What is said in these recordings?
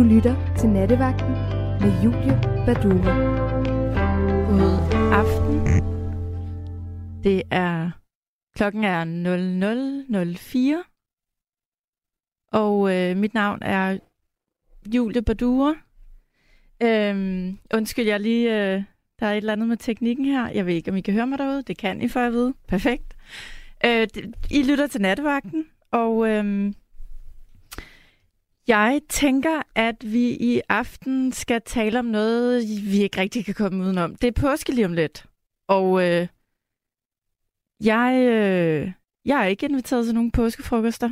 Du lytter til Nattevagten med Julie Badura. God aften. Det er klokken er 00.04. Og øh, mit navn er Julie Badura. Øhm, undskyld, jeg lige... Øh, der er et eller andet med teknikken her. Jeg ved ikke, om I kan høre mig derude. Det kan I, for jeg vide. Perfekt. Øh, I lytter til Nattevagten, og øh, jeg tænker, at vi i aften skal tale om noget, vi ikke rigtig kan komme udenom. Det er påske lige om lidt. Og øh, jeg, øh, jeg er ikke inviteret til nogen påskefrokoster,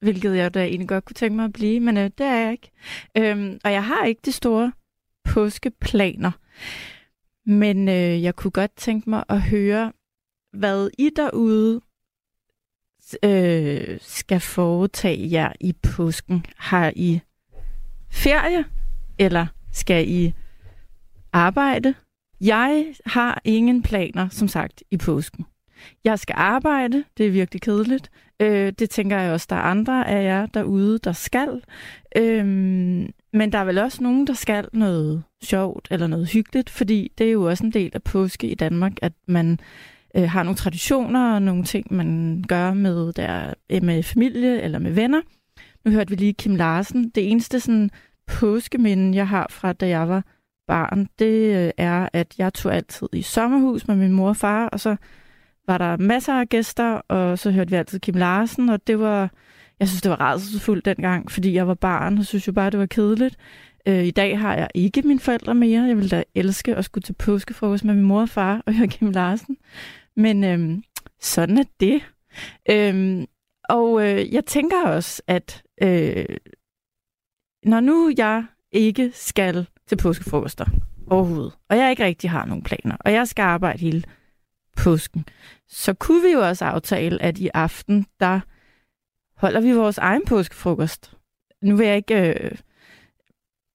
hvilket jeg da egentlig godt kunne tænke mig at blive, men øh, det er jeg ikke. Øhm, og jeg har ikke de store påskeplaner. Men øh, jeg kunne godt tænke mig at høre, hvad I derude øh, skal foretage jer i påsken. Har I ferie, eller skal I arbejde? Jeg har ingen planer, som sagt, i påsken. Jeg skal arbejde, det er virkelig kedeligt. Øh, det tænker jeg også, der er andre af jer derude, der skal. Øh, men der er vel også nogen, der skal noget sjovt eller noget hyggeligt, fordi det er jo også en del af påske i Danmark, at man øh, har nogle traditioner og nogle ting, man gør med, der, øh, med familie eller med venner. Nu hørte vi lige Kim Larsen. Det eneste sådan påskeminde, jeg har fra da jeg var barn, det øh, er, at jeg tog altid i sommerhus med min mor og far, og så var der masser af gæster, og så hørte vi altid Kim Larsen, og det var, jeg synes, det var rædselsfuldt dengang, fordi jeg var barn, og synes jo bare, det var kedeligt. Øh, I dag har jeg ikke mine forældre mere. Jeg ville da elske at skulle til påskefrokost med min mor og far og høre Kim Larsen. Men øhm, sådan er det. Øhm, og øh, jeg tænker også, at øh, når nu jeg ikke skal til påskefrokoster overhovedet, og jeg ikke rigtig har nogen planer, og jeg skal arbejde hele påsken, så kunne vi jo også aftale, at i aften, der holder vi vores egen påskefrokost. Nu vil jeg ikke øh,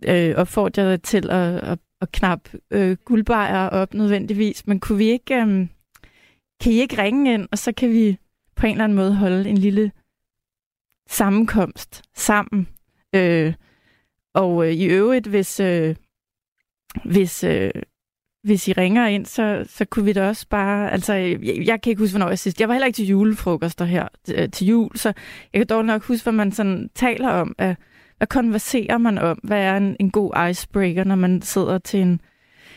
øh, opfordre dig til at, at, at knap øh, guldbejer op nødvendigvis, men kunne vi ikke... Øh, kan I ikke ringe ind, og så kan vi på en eller anden måde holde en lille sammenkomst sammen. Øh, og øh, i øvrigt, hvis, øh, hvis, øh, hvis I ringer ind, så, så kunne vi da også bare... Altså, jeg, jeg kan ikke huske, hvornår jeg sidst... Jeg var heller ikke til julefrokoster her øh, til jul, så jeg kan dog nok huske, hvad man sådan taler om. At, hvad konverserer man om? Hvad er en, en god icebreaker, når man sidder til en,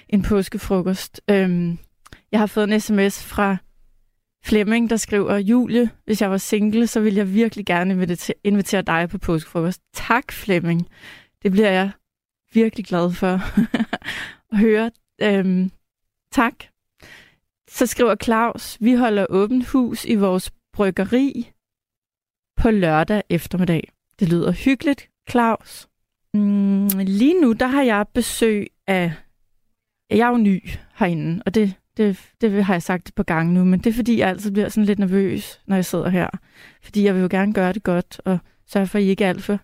en påskefrokost? Øhm, jeg har fået en sms fra Flemming, der skriver, Julie, hvis jeg var single, så ville jeg virkelig gerne invitere dig på påskefrokost. Tak, Flemming. Det bliver jeg virkelig glad for at høre. Øhm, tak. Så skriver Claus, vi holder åbent hus i vores bryggeri på lørdag eftermiddag. Det lyder hyggeligt, Claus. Mm, lige nu, der har jeg besøg af... Jeg er jo ny herinde, og det det, det har jeg sagt et par gange nu, men det er fordi, jeg altid bliver sådan lidt nervøs, når jeg sidder her. Fordi jeg vil jo gerne gøre det godt, og sørge for, at I ikke er alt for,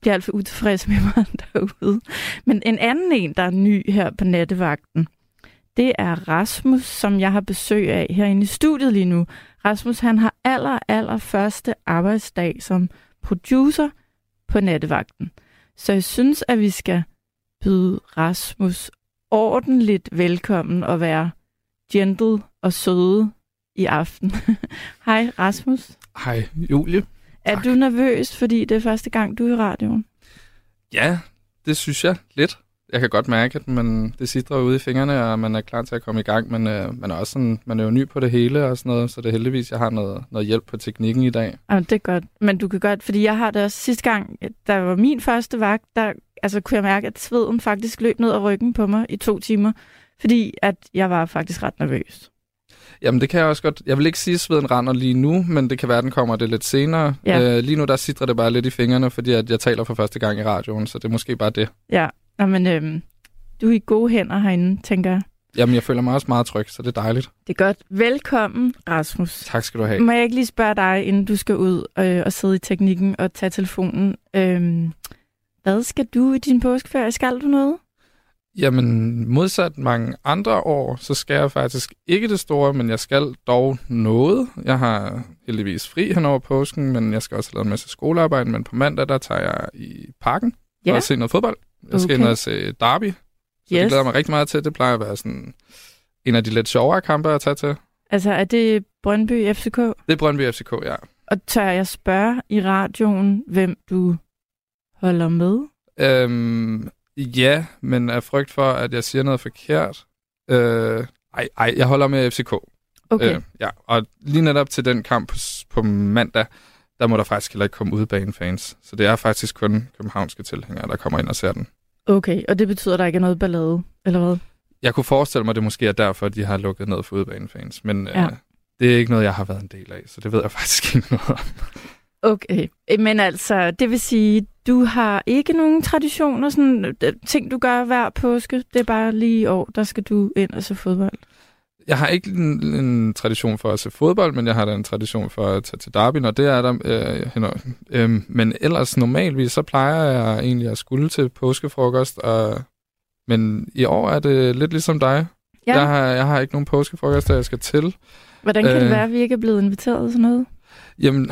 bliver alt for utilfredse med mig derude. Men en anden en, der er ny her på nattevagten, det er Rasmus, som jeg har besøg af herinde i studiet lige nu. Rasmus, han har aller, aller første arbejdsdag som producer på nattevagten. Så jeg synes, at vi skal byde Rasmus ordentligt velkommen og være gentle og søde i aften. Hej Rasmus. Hej Julie. Er tak. du nervøs, fordi det er første gang, du er i radioen? Ja, det synes jeg lidt. Jeg kan godt mærke, at man, det sidder ude i fingrene, og man er klar til at komme i gang, men øh, man, er også sådan, man er jo ny på det hele og sådan noget, så det er heldigvis, jeg har noget, noget hjælp på teknikken i dag. Ja, det er godt. Men du kan godt, fordi jeg har det også sidste gang, der var min første vagt, der altså, kunne jeg mærke, at sveden faktisk løb ned ad ryggen på mig i to timer, fordi at jeg var faktisk ret nervøs. Jamen, det kan jeg også godt. Jeg vil ikke sige, at sveden render lige nu, men det kan være, at den kommer det lidt senere. Ja. Øh, lige nu, der sidder det bare lidt i fingrene, fordi at jeg taler for første gang i radioen, så det er måske bare det. Ja, men øhm, du er i gode hænder herinde, tænker jeg. Jamen, jeg føler mig også meget tryg, så det er dejligt. Det er godt. Velkommen, Rasmus. Tak skal du have. Må jeg ikke lige spørge dig, inden du skal ud øh, og sidde i teknikken og tage telefonen. Øh, hvad skal du i din påskeferie? Skal du noget? Jamen, modsat mange andre år, så skal jeg faktisk ikke det store, men jeg skal dog noget. Jeg har heldigvis fri hen over påsken, men jeg skal også lave en masse skolearbejde, men på mandag, der tager jeg i parken. Ja. og se noget fodbold. Jeg skal Okay. ind og se Derby, så yes. det glæder mig rigtig meget til. Det plejer at være sådan en af de lidt sjovere kampe at tage til. Altså, er det Brøndby FCK? Det er Brøndby FCK, ja. Og tør jeg spørge i radioen, hvem du holder med? Øhm, ja, men af frygt for, at jeg siger noget forkert. Øh, ej, ej, jeg holder med FCK. Okay. Øh, ja, og lige netop til den kamp på, på mandag, der må der faktisk heller ikke komme udbanefans. Så det er faktisk kun københavnske tilhængere, der kommer ind og ser den. Okay, og det betyder, at der ikke er noget ballade, eller hvad? Jeg kunne forestille mig, at det måske er derfor, at de har lukket ned for udbanefans. Men Ja. øh, det er ikke noget, jeg har været en del af, så det ved jeg faktisk ikke noget om. Okay, Øh, men altså, det vil sige, du har ikke nogen traditioner, sådan øh, ting, du gør hver påske. Det er bare lige i år, der skal du ind og se fodbold. Jeg har ikke en, en tradition for at se fodbold, men jeg har da en tradition for at tage til Derby, når det er der. Øh, øhm, men ellers normalvis, så plejer jeg egentlig at skulle til påskefrokost. Og, men i år er det lidt ligesom dig. Ja, Jeg, har, jeg har ikke nogen påskefrokost, der jeg skal til. hvordan kan øh... det øh, være, at vi ikke er blevet inviteret sådan noget? Jamen,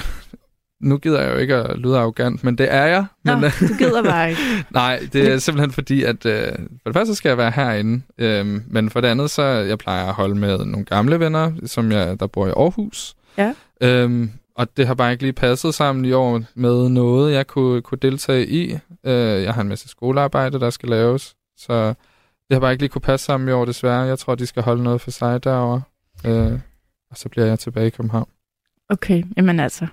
nu gider jeg jo ikke at lyde arrogant, men det er jeg. Men, Nå, du gider bare ikke. Nej, det er simpelthen fordi, at øh, for det første skal jeg være herinde, øh, men for det andet, så jeg plejer at holde med nogle gamle venner, som jeg, der bor i Aarhus. Ja. Øhm, og det har bare ikke lige passet sammen i år med noget, jeg kunne, kunne deltage i. Øh, jeg har en masse skolearbejde, der skal laves, så det har bare ikke lige kunne passe sammen i år, desværre. Jeg tror, de skal holde noget for sig derovre. Øh, og så bliver jeg tilbage i København. Okay, jamen altså,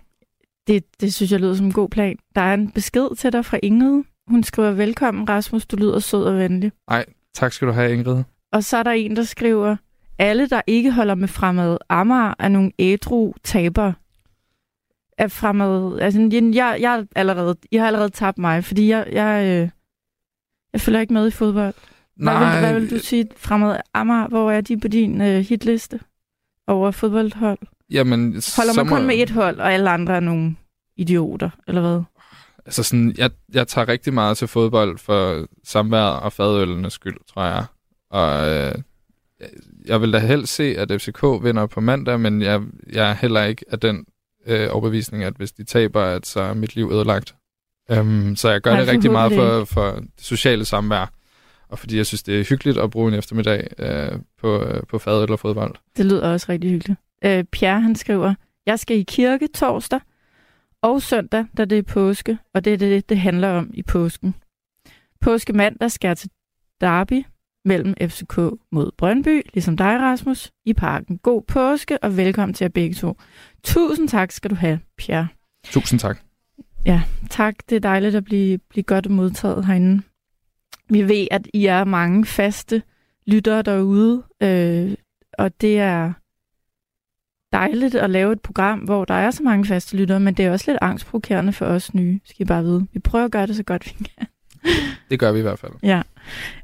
det, det synes jeg lyder som en god plan. Der er en besked til dig fra Ingrid. Hun skriver, velkommen Rasmus, du lyder sød og venlig. Tak skal du have, Ingrid. Og så er der en, der skriver, alle, der ikke holder med fremad Amager, er nogle ædru tabere. Er fremad, altså, jeg, jeg er allerede, jeg har allerede tabt mig, fordi jeg, jeg, øh, jeg følger ikke med i fodbold. Hvad vil, hvad vil du sige fremad Amager? Hvor er de på din øh, hitliste over fodboldhold? Jamen, Holder man kun må- med et hold, og alle andre er nogle idioter, eller hvad? Altså sådan, jeg, jeg tager rigtig meget til fodbold for samvær og fadøllenes skyld, tror jeg. Og øh, jeg- vil da helst se, at FCK vinder på mandag, men jeg, jeg er heller ikke af den øh, overbevisning, at hvis de taber, at så er mit liv ødelagt. Um, så jeg gør Nej, det rigtig meget for, for det sociale samvær. Og fordi jeg synes, det er hyggeligt at bruge en eftermiddag øh, på, øh, på fadøl og fodbold. Det lyder også rigtig hyggeligt. Øh, Pierre, han skriver, jeg skal i kirke torsdag og søndag, da det er påske, og det er det, det handler om i påsken. Påske mandag skal jeg til Derby mellem FCK mod Brøndby, ligesom dig, Rasmus, i parken. God påske, og velkommen til jer begge to. Tusind tak skal du have, Pierre. Tusind tak. Tak, det er dejligt at blive, blive godt modtaget herinde. Vi ved, at I er mange faste lyttere derude, øh, og det er dejligt at lave et program, hvor der er så mange faste lyttere, men det er også lidt angstprovokerende for os nye, skal I bare vide. Vi prøver at gøre det så godt, vi kan. Det gør vi i hvert fald. Ja.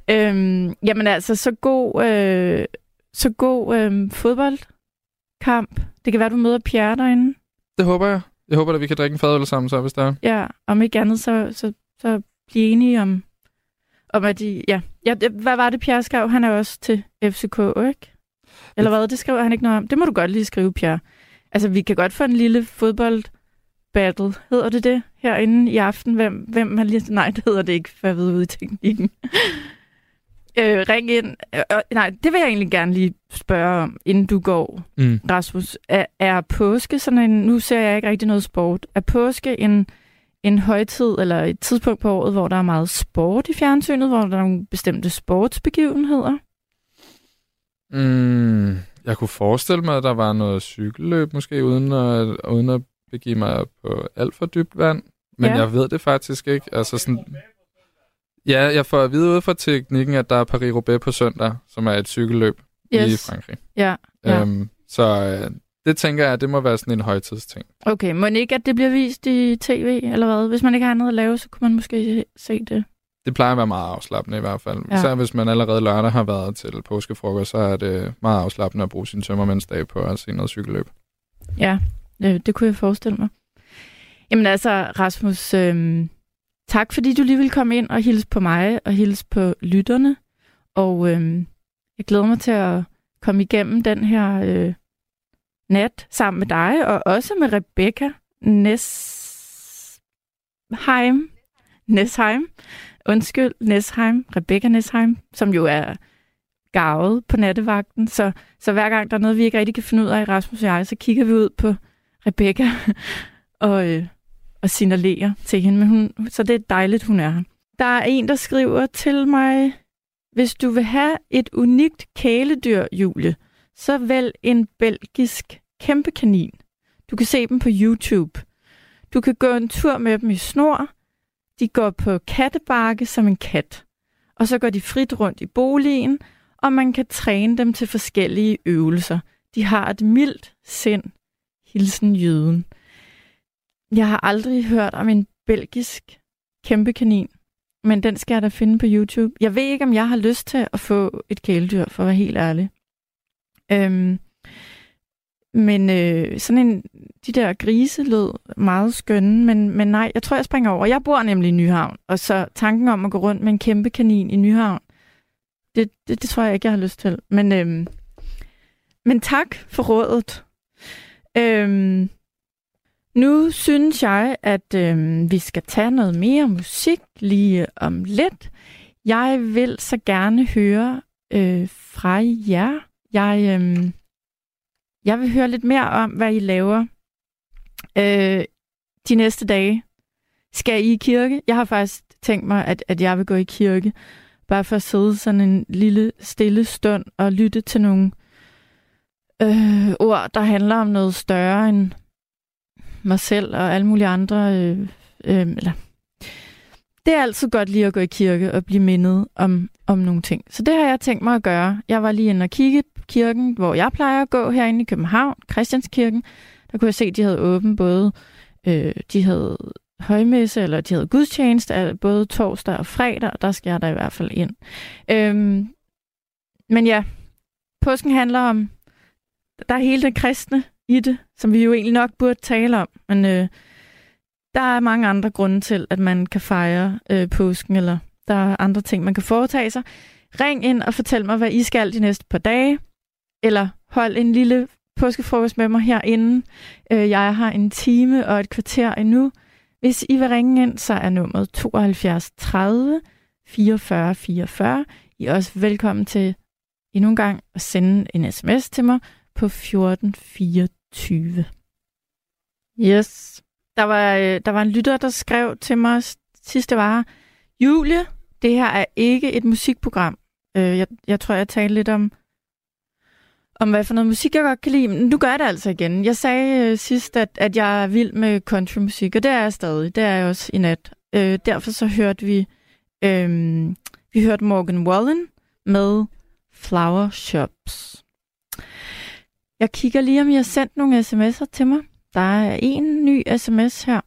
Øhm, jamen altså, så god, øh, så god øh, fodboldkamp. Det kan være, du møder Pierre derinde. Det håber jeg. Jeg håber, at vi kan drikke en fadøl sammen, så hvis der er. Ja, om ikke andet, så, så, så blive enige om, om at de... Ja. ja, hvad var det, Pierre skrev? Han er også til FCK, ikke? Eller hvad? Det skriver han ikke noget om. Det må du godt lige skrive, Pierre. Altså, vi kan godt få en lille fodbold battle. Hedder det det herinde i aften? Hvem, hvem har lige... Nej, det hedder det ikke, for jeg ved ude i teknikken. øh, ring ind. Øh, øh, nej, det vil jeg egentlig gerne lige spørge om, inden du går. Mm. Rasmus, er, er påske sådan en... Nu ser jeg ikke rigtig noget sport. Er påske en, en højtid eller et tidspunkt på året, hvor der er meget sport i fjernsynet, hvor der er nogle bestemte sportsbegivenheder? Mm, jeg kunne forestille mig, at der var noget cykelløb, måske uden at, uden at begive mig på alt for dybt vand. Men Ja. jeg ved det faktisk ikke. Altså sådan, ja, jeg får at vide ud fra teknikken, at der er Paris-Roubaix på søndag, som er et cykelløb yes. i Frankrig. Ja, ja. Øhm, så øh, det tænker jeg, det må være sådan en højtidsting. Okay, må ikke, at det bliver vist i tv, eller hvad? Hvis man ikke har andet at lave, så kunne man måske se det. Det plejer at være meget afslappende i hvert fald. Ja. Især hvis man allerede lørdag har været til påskefrokost, så er det meget afslappende at bruge sin tømmermændsdag på at se noget cykelløb. Ja, det, det kunne jeg forestille mig. Jamen altså, Rasmus, øhm, tak fordi du lige vil komme ind og hilse på mig og hilse på lytterne. Og øhm, jeg glæder mig til at komme igennem den her øh, nat sammen med dig, og også med Rebecca Nesheim, Nesheim undskyld, Nesheim, Rebecca Nesheim, som jo er gavet på nattevagten. Så, så hver gang der er noget, vi ikke rigtig kan finde ud af, Rasmus og jeg, så kigger vi ud på Rebecca og, øh, og signalerer til hende. Men hun, så det er dejligt, hun er her. Der er en, der skriver til mig, hvis du vil have et unikt kæledyr, Julie, så vælg en belgisk kæmpe kanin. Du kan se dem på YouTube. Du kan gå en tur med dem i snor. De går på kattebakke som en kat. Og så går de frit rundt i boligen, og man kan træne dem til forskellige øvelser. De har et mildt sind. Hilsen jøden. Jeg har aldrig hørt om en belgisk kæmpe kanin, men den skal jeg da finde på YouTube. Jeg ved ikke, om jeg har lyst til at få et kæledyr, for at være helt ærlig. Øhm, men øh, sådan en, de der grise lød meget skønne, men, men nej, jeg tror, jeg springer over. Jeg bor nemlig i Nyhavn, og så tanken om at gå rundt med en kæmpe kanin i Nyhavn, det, det, det tror jeg ikke, jeg har lyst til. Men, øh, men tak for rådet. Øh, nu synes jeg, at øh, vi skal tage noget mere musik lige om lidt. Jeg vil så gerne høre øh, fra jer. Jeg, Øh, jeg vil høre lidt mere om, hvad I laver øh, de næste dage. Skal I i kirke? Jeg har faktisk tænkt mig, at, at jeg vil gå i kirke. Bare for at sidde sådan en lille stille stund og lytte til nogle øh, ord, der handler om noget større end mig selv og alle mulige andre. Øh, øh, eller det er altid godt lige at gå i kirke og blive mindet om, om nogle ting. Så det har jeg tænkt mig at gøre. Jeg var lige inde og kigge kirken, hvor jeg plejer at gå herinde i København, Christianskirken. Der kunne jeg se, at de havde åbent både, øh, de havde højmesse, eller de havde gudstjeneste, både torsdag og fredag, og der skal jeg da i hvert fald ind. Øhm, men ja, påsken handler om, der er hele det kristne i det, som vi jo egentlig nok burde tale om, men øh, der er mange andre grunde til, at man kan fejre øh, påsken, eller der er andre ting, man kan foretage sig. Ring ind og fortæl mig, hvad I skal de næste par dage, eller hold en lille påskefrokost med mig herinde. Øh, jeg har en time og et kvarter endnu. Hvis I vil ringe ind, så er nummeret 72 30 44 44. I er også velkommen til endnu en gang at sende en sms til mig på 1424. Yes. Der var, øh, der var en lytter, der skrev til mig sidste var, Julie, det her er ikke et musikprogram. Øh, jeg, jeg tror, jeg talte lidt om, om hvad for noget musik, jeg godt kan lide. Men nu gør jeg det altså igen. Jeg sagde øh, sidst, at, at jeg er vild med countrymusik, og det er jeg stadig. Det er jeg også i nat. Øh, derfor så hørte vi, øh, vi hørte Morgan Wallen med Flower Shops. Jeg kigger lige, om I har sendt nogle sms'er til mig. Der er en ny sms her.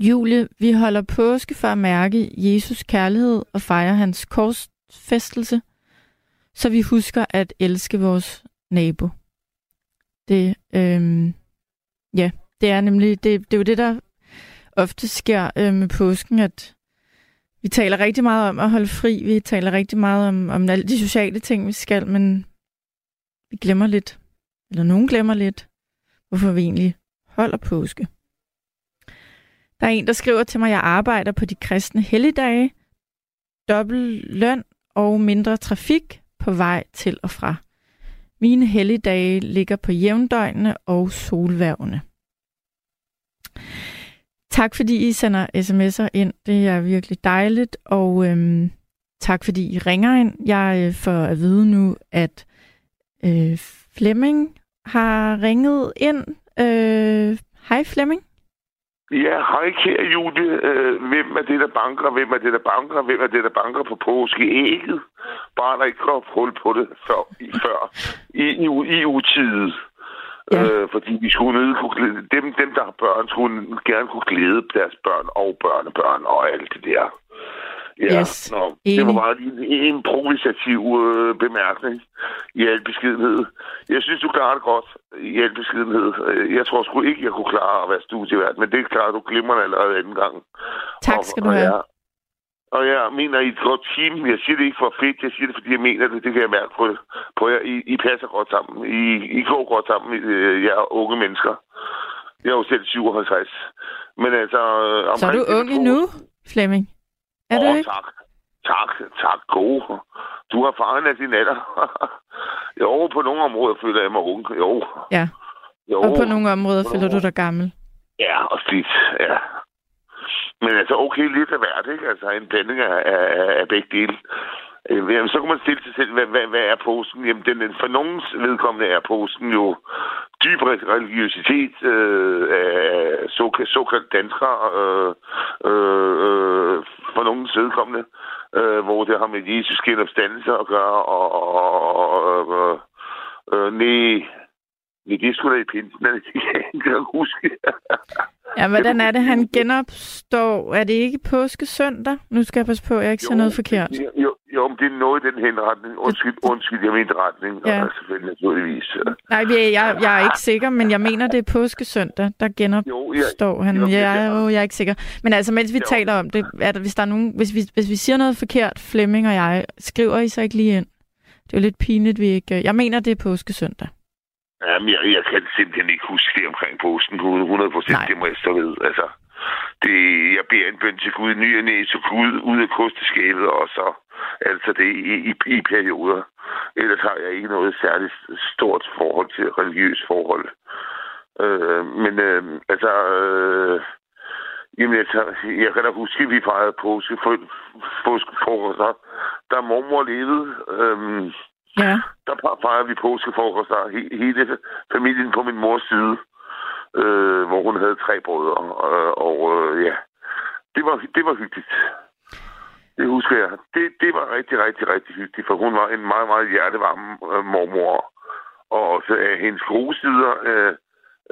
Julie, vi holder påske for at mærke Jesus kærlighed og fejre hans korsfæstelse, så vi husker at elske vores nabo. Det, øhm, ja, det er nemlig, det, det er jo det, der ofte sker øh, med påsken, at vi taler rigtig meget om at holde fri, vi taler rigtig meget om, om alle de sociale ting, vi skal, men vi glemmer lidt, eller nogen glemmer lidt, hvorfor vi egentlig holder påske. Der er en, der skriver til mig, at jeg arbejder på de kristne helligdage, dobbelt løn og mindre trafik på vej til og fra. Mine helligdage ligger på jævndøgnene og solværvene. Tak fordi I sender sms'er ind. Det er virkelig dejligt, og øhm, tak fordi I ringer ind. Jeg øh, får at vide nu, at øh, Flemming har ringet ind. Øh, hej Flemming. Ja, hej kære Julie. Øh, hvem er det, der banker? Hvem er det, der banker? Hvem er det, der banker på påskeægget? Bare der ikke kom hul på det før, i, før i, i, i utide. Ja. Øh, fordi vi skulle nede, dem, dem, der har børn, skulle gerne kunne glæde deres børn og børnebørn og alt det der. Ja, yes. Nå, det var bare en, provokativ øh, bemærkning i al beskedenhed. Jeg synes, du klarer det godt i al beskedenhed. Jeg tror sgu ikke, jeg kunne klare at være studievært, men det klarer du glimrende allerede anden gang. Tak skal og, du have. Og jeg, og jeg mener, I et godt team. Jeg siger det ikke for fedt, jeg siger det, fordi jeg mener det. Det kan jeg mærke på, på jer. I, I passer godt sammen. I, I går godt sammen, øh, jer unge mennesker. Jeg er jo selv 57. Men altså... Så er du ung nu, Flemming? Er du ikke? tak. Tak, tak, gode. Du har faren af din alder. jo, på nogle områder føler jeg mig ung. Jo. Ja. jo. Og på nogle områder På føler nogle du dig gammel. Ja, og skidt, ja. Men altså, okay, lidt af hvert, ikke? Altså, en blanding af, af, af begge dele. Øh, Jamen, så kan man stille sig selv, hvad, hvad, hvad er påsken? Jamen, den, for nogens vedkommende er påsken jo dyb religiøsitet øh, af såkaldt, såkaldt danskere, øh, øh, øh, for nogens vedkommende, øh, hvor det har med Jesus genopstandelse at gøre, og, og, og og, øh, nej, nej, det skulle da i pinsen, det kan jeg ikke huske. Ja, hvordan er det, han genopstår? Er det ikke påske søndag? Nu skal jeg passe på, at jeg ikke siger noget forkert. Jo, jo, men det er noget i den henretning. Undskyld, undskyld, jeg mente retning. Ja. Ja. Selvfølgelig, naturligvis. Nej, jeg, jeg, jeg er ikke sikker, men jeg mener, det er påske søndag, der genopstår Jo, ja, han. jo, Jeg, jo, jeg er ikke sikker. Men altså, mens vi Jo. taler om det, er der, hvis, der er nogen, hvis, vi, hvis vi siger noget forkert, Flemming og jeg, skriver I så ikke lige ind? Det er jo lidt pinligt, vi ikke... Jeg mener, det er påske søndag. Jamen, jeg, jeg kan simpelthen ikke huske det omkring posten 100 procent. Det må jeg så ved. Altså, det, jeg beder en bøn til Gud, ny og næ, så Gud ud af kosteskabet, og så altså det i, i, i perioder. Ellers har jeg ikke noget særligt stort forhold til religiøs forhold. Øh, men øh, altså, øh, jamen, altså, jeg kan da huske, at vi fejrede påske, påskefrokoster, da mormor levede. Øh, Ja. der fejrer vi påskefrokoster, he- hele familien på min mors side, øh, hvor hun havde tre brødre. Øh, og øh, ja, det var, det var hyggeligt. Det husker jeg. Det, det var rigtig, rigtig, rigtig hyggeligt, for hun var en meget, meget hjertevarm øh, mormor. Og også af hendes gode sider, øh,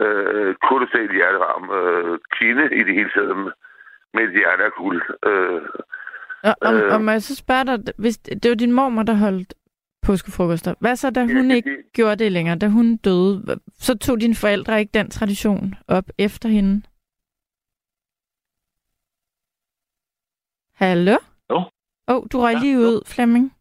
øh, kolossalt hjertevarm øh, kvinde i det hele taget, med et hjerte af guld. Øh, Og, og, Øh. og må jeg så spørge dig, hvis det var din mormor, der holdt påskefrokoster. Hvad så, da Ja, hun det- ikke gjorde det længere, da hun døde? Så tog dine forældre ikke den tradition op efter hende? Hallo? Jo. Åh, oh, du røg Ja, lige ud, Flemming.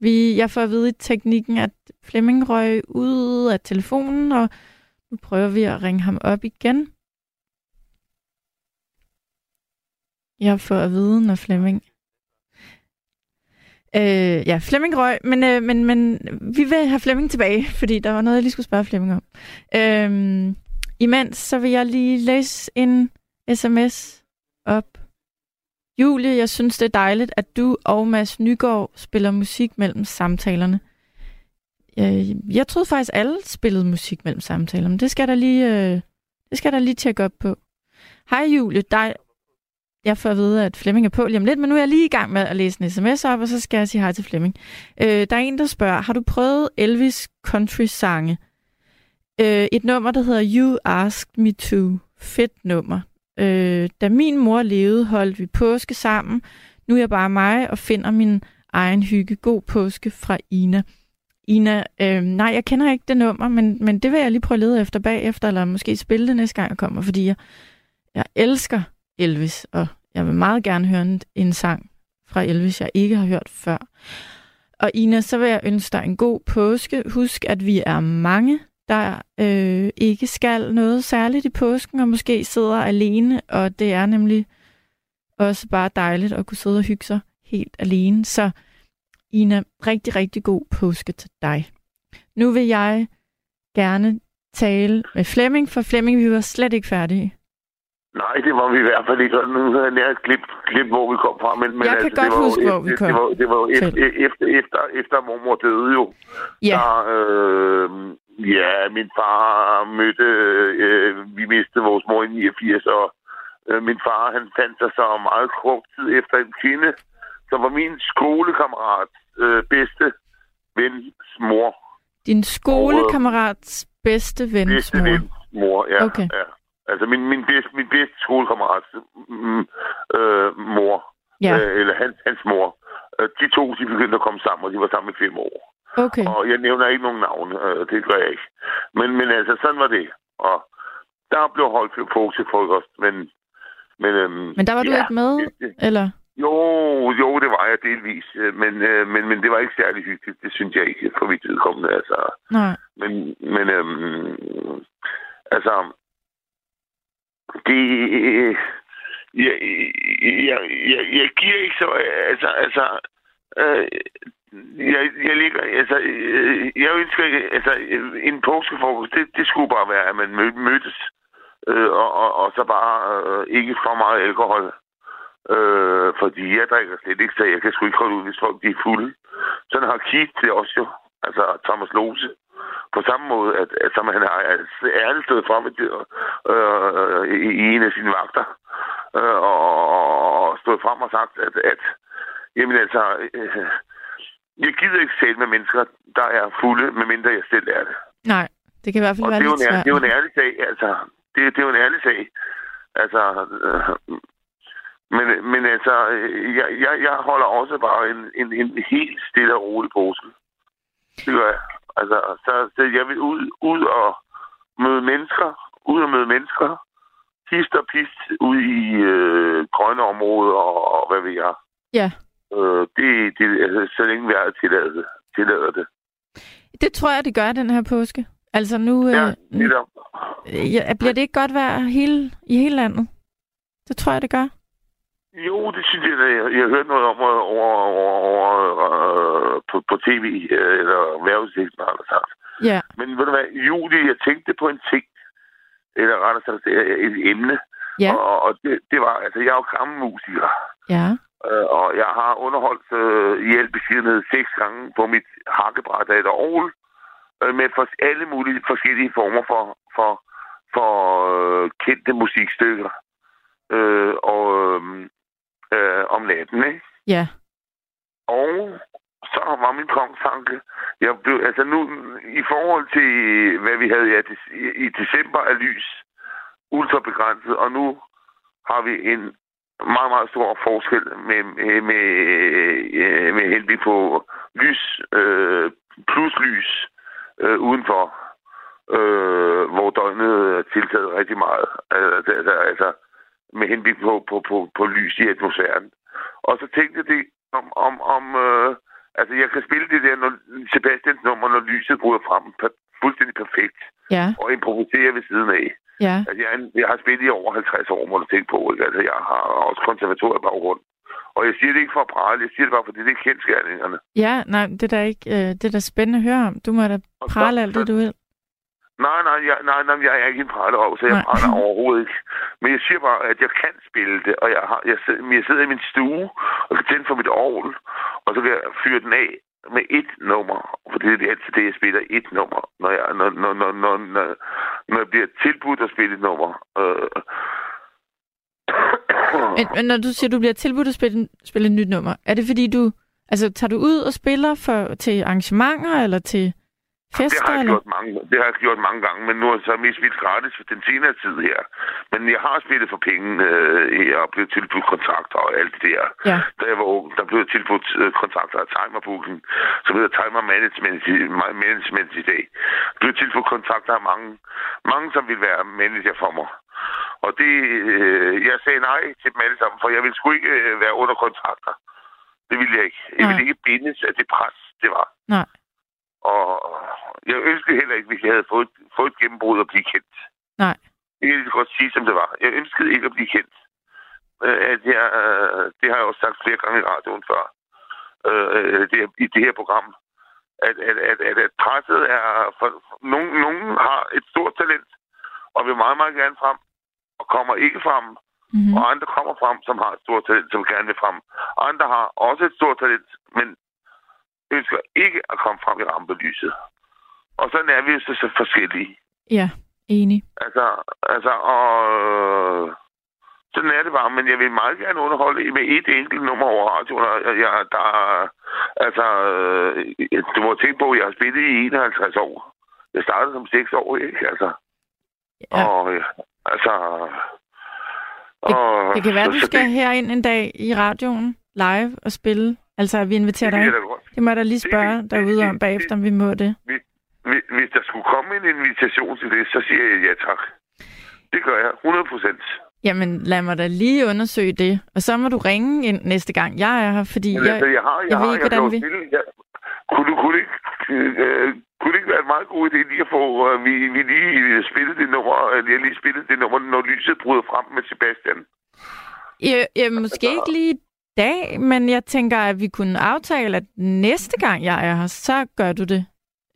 Vi, jeg får at vide i teknikken, at Flemming røg ud af telefonen, og nu prøver vi at ringe ham op igen. Jeg får at vide, når Flemming... Øh, ja, Flemming røg, men, øh, men, men vi vil have Flemming tilbage, fordi der var noget, jeg lige skulle spørge Flemming om. Øh, imens, så vil jeg lige læse en sms op. Julie, jeg synes, det er dejligt, at du og Mads Nygaard spiller musik mellem samtalerne. Øh, jeg troede faktisk, alle spillede musik mellem samtalerne, men det skal der lige, øh, det skal der lige tjekke op på. Hej Julie, dig, jeg får at vide, at Flemming er på lige om lidt, men nu er jeg lige i gang med at læse en sms op, og så skal jeg sige hej til Flemming. Øh, der er en, der spørger, har du prøvet Elvis country-sange? Øh, et nummer, der hedder You Asked Me To. Fedt nummer. Øh, da min mor levede, holdt vi påske sammen. Nu er jeg bare mig og finder min egen hygge. God påske fra Ina. Ina, øh, nej, jeg kender ikke det nummer, men, men det vil jeg lige prøve at lede efter bagefter, eller måske spille det næste gang jeg kommer, fordi jeg, jeg elsker Elvis, og jeg vil meget gerne høre en, en sang fra Elvis, jeg ikke har hørt før. Og Ina, så vil jeg ønske dig en god påske. Husk, at vi er mange, der øh, ikke skal noget særligt i påsken, og måske sidder alene, og det er nemlig også bare dejligt at kunne sidde og hygge sig helt alene. Så Ina, rigtig, rigtig god påske til dig. Nu vil jeg gerne tale med Flemming, for Flemming, vi var slet ikke færdige. Nej, det var vi i hvert fald ikke. Nu havde jeg nær glip, glip, hvor vi kom fra. Men, men Jeg kan altså, godt det var huske, hvor vi kom Det var, det var efter, efter, efter, efter mormor døde jo. Ja, Der, øh, ja, min far mødte... Øh, vi mistede vores mor i 89, og øh, min far han fandt sig så meget kort tid efter en kvinde, som var min skolekammerat øh, bedste vens mor. din skolekammerats bedste vens Bedste mor. vens mor, ja. Okay. ja. Altså min, min, bedste, min bedste skolekammerats mm, øh, mor. Ja, øh, eller hans, hans mor. Øh, de to, de begyndte at komme sammen, og de var sammen i fem år. okay. Og jeg nævner ikke nogen navne, øh, det gør jeg ikke. Men, men altså, sådan var det. Og der blev holdt påskefrokost, men... Men, øhm, Men der var du ja, ikke med, det- eller? Jo, jo, det var jeg delvis. øh, Men, øh, men, men det var ikke særlig hyggeligt. Det synes jeg ikke for mit vedkommende. Altså, Nej. men, men øhm, altså, det, jeg, jeg, jeg, jeg giver ikke så... Altså, altså øh, jeg, jeg ligger... Altså, øh, jeg ønsker ikke... Altså, en påskefrokost, det, det skulle bare være, at man mødtes, øh, og, og, og så bare øh, ikke for meget alkohol. Øh, fordi jeg drikker slet ikke, så jeg kan sgu ikke holde ud, hvis folk de er fulde. Sådan har Keith det også jo. Altså Thomas Lose. På samme måde, at, at som han har ærligt stået frem øh, i, i en af sine vagter, øh, og, og stået frem og sagt, at, at jamen altså, øh, jeg gider ikke tale med mennesker, der er fulde, medmindre jeg selv er det. Nej, det kan i hvert fald og være det lidt svært. Det er jo en ærlig sag, altså. Det, det er jo en ærlig sag. Altså, øh, men, men altså, jeg, jeg, jeg holder også bare en, en, en helt stille og rolig påske. Det gør jeg. Altså, så, så jeg vil ud, ud og møde mennesker, ud og møde mennesker, pist og pist ud i øh, grønne områder og, og hvad ved jeg. Ja. Øh, det, det, altså, så længe vi har tilladet, tillader det. Det tror jeg, det gør den her påske. Altså nu... Ja, øh, nu ja, bliver det ikke godt vejr hele, i hele landet? Det tror jeg, det gør. Jo, det synes jeg, jeg, jeg har hørt noget om over, over, over øh, på, på tv, øh, eller har der sagt. Ja. Men ved du hvad, Julie, jeg tænkte på en ting, eller rettere sagt et emne, ja. og, og det, det var, altså jeg er jo kammermusiker. Ja. Øh, og jeg har underholdt øh, i beskedenhed seks gange på mit hakkebræt af et Aarhus, øh, med for, alle mulige forskellige former for, for, for øh, kendte musikstykker. Øh, og øh, øh, om natten, ikke? Ja. Og så var min kongstanke. Jeg blev, altså nu, i forhold til, hvad vi havde ja, i december er lys ultra begrænset, og nu har vi en meget, meget stor forskel med, med, med, øh, med henblik på lys øh, plus lys øh, udenfor, øh, hvor døgnet er tiltaget rigtig meget. Altså, altså, altså med henblik på, på, på, på lys i atmosfæren. Og så tænkte jeg det om, om, om øh, altså jeg kan spille det der, når Sebastians nummer, når lyset bryder frem, per, fuldstændig perfekt. Ja. Og improvisere ved siden af. Ja. Altså, jeg, jeg har spillet i over 50 år, må du tænke på. Ikke? Altså, jeg har også konservatoriet baggrund. Og jeg siger det ikke for at prale, jeg siger det bare, fordi det er kendskærningerne. Ja, nej, det er da ikke, øh, det er da spændende at høre om. Du må da prale alt det, du vil. Nej, nej, jeg, nej, nej, jeg er ikke en prallerov, så jeg nej. praler overhovedet ikke. Men jeg siger bare, at jeg kan spille det, og jeg, har, jeg, sidder, jeg sidder i min stue og kan tænde for mit orgel, og så kan jeg fyre den af med et nummer. For det er altid det, jeg spiller et nummer, når jeg, når, når, når, når, når, når jeg bliver tilbudt at spille et nummer. Øh. Men, men når du siger, at du bliver tilbudt at spille, spille et nyt nummer, er det fordi du... Altså, tager du ud og spiller for, til arrangementer, eller til Fester, det har jeg gjort mange, det har jeg gjort mange gange, men nu er jeg så mest spillet gratis for den senere tid her. Men jeg har spillet for penge øh, og blevet tilbudt kontrakter og alt det der. Ja. Da jeg var ung, der blev tilbudt øh, kontrakter af Timer Booking, som hedder Timer Management, management i dag. Der blev tilbudt kontrakter af mange, mange som ville være manager for mig. Og det, øh, jeg sagde nej til dem alle sammen, for jeg ville sgu ikke øh, være under kontrakter. Det ville jeg ikke. Jeg ville ikke bindes af det pres, det var. Nej. Og jeg ønskede heller ikke, hvis jeg havde fået, fået et gennembrud at blive kendt. Nej. Det kan jeg godt sige, som det var. Jeg ønskede ikke at blive kendt. Øh, at jeg, øh, det har jeg også sagt flere gange i radioen før. Øh, det, I det her program. At, at, at, at, at presset er... For, nogen, nogen har et stort talent, og vil meget, meget gerne frem, og kommer ikke frem. Mm-hmm. Og andre kommer frem, som har et stort talent, som gerne vil frem. Andre har også et stort talent, men ønsker ikke at komme frem i rampelyset. Og sådan er vi jo så, så forskellige. Ja, enig. Altså, altså, og sådan er det bare, men jeg vil meget gerne underholde med et enkelt nummer over radioen. Og jeg, der, altså, du må tænke på, at jeg har spillet i 51 år. Jeg startede som 6 år, ikke? Altså, ja. og, altså, det, og, det kan være, så, du skal det, herind en dag i radioen live og spille. Altså, vi inviterer dig. Det må jeg da lige spørge det, derude det, om bagefter, om vi må det. Hvis, hvis der skulle komme en invitation til det, så siger jeg ja tak. Det gør jeg, 100 procent. Jamen, lad mig da lige undersøge det. Og så må du ringe ind næste gang, jeg er her, fordi jeg, altså, jeg, har, jeg, jeg har, ved ikke, hvordan vi... Stille, jeg, kunne, du, kunne, det ikke, øh, kunne det ikke være en meget god idé lige at få, øh, vi, vi lige spillet det nummer, eller jeg lige spillet det nummer, når lyset bryder frem med Sebastian? Ja, ja, måske ikke lige dag, men jeg tænker, at vi kunne aftale, at næste gang jeg er her, så gør du det.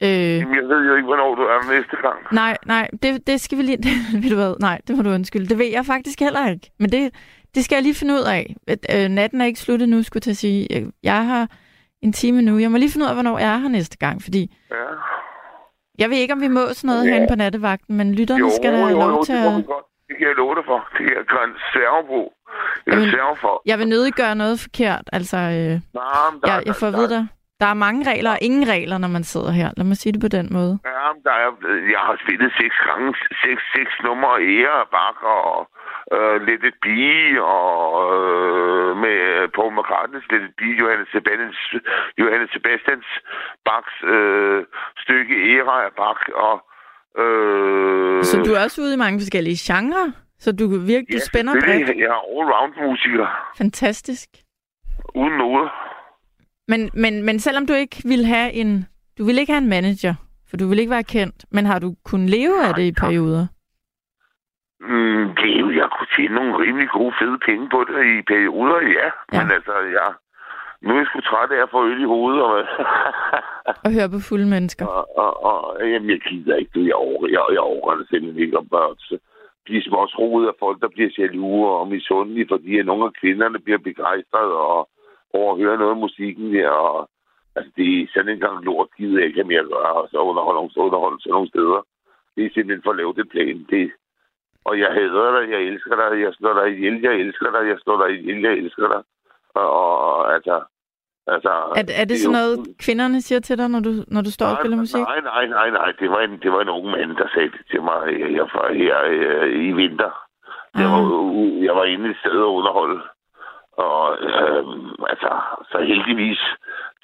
Øh, Jamen, jeg ved jo ikke, hvornår du er næste gang. nej, nej, det, det skal vi lige... Ved du hvad? Nej, det må du undskylde. Det ved jeg faktisk heller ikke. Men det, det skal jeg lige finde ud af. Øh, natten er ikke sluttet nu, skulle jeg til at sige. Øh, Jeg har en time nu. Jeg må lige finde ud af, hvornår jeg er her næste gang, fordi Ja. jeg ved ikke, om vi må sådan noget Ja. herinde på nattevagten, men lytterne skal da have lov til det må at... Det kan jeg love dig for. Det kan jeg gøre en. En Jamen, serve for. Jeg vil nødig gøre noget forkert. Altså, øh, Nej, der, jeg, jeg får at vide dig. Der er mange regler og ingen regler, når man sidder her. Lad mig sige det på den måde. Ja, der er, jeg har spillet seks gange, seks, seks numre ære, bakker og øh, Let It Be, og øh, med Paul McCartney's Let It Be, Johannes Sebastians, Johannes Sebastians Bachs øh, stykke ære af Bach, og øh, Så du er også ude i mange forskellige genrer? Så du virkelig du spænder bredt? Jeg er all-round musiker, Fantastisk. uden noget. Men, men, men selvom du ikke vil have en... Du vil ikke have en manager, for du vil ikke være kendt. Men har du kunnet leve af det i perioder? Mm, det er jo, jeg kunne tjene nogle rimelig gode, fede penge på det i perioder, ja. Ja. ja. Men altså, jeg, nu er jeg sgu træt af at få øl i hovedet. Og, Og høre på fulde mennesker? og, og, og jamen, jeg gider ikke det. Jeg overgår, jeg, jeg overgår det simpelthen ikke. Og bare så blive småsroet af folk, der bliver jaloux og misundelige, fordi at nogle af kvinderne bliver begejstret og over at høre noget af musikken der. Og, altså, det er sådan en gang lort, gider jeg ikke mere gøre. Og så underholde, så underholde sådan nogle steder. Det er simpelthen for at lave det plan. Det, og jeg hader dig, jeg elsker dig, jeg slår dig ihjel, jeg elsker dig, jeg slår dig ihjel, jeg elsker dig. Og, altså... altså Er, er det er sådan jo- noget, kvinderne siger til dig, når du, når du står og spiller musik? Nej, nej, nej, nej. Det var en, det var en ung mand, der sagde det til mig her, her, her øh, i vinter. Jeg var, Ah. u- jeg var inde et sted og underholde. Og øh, altså, så heldigvis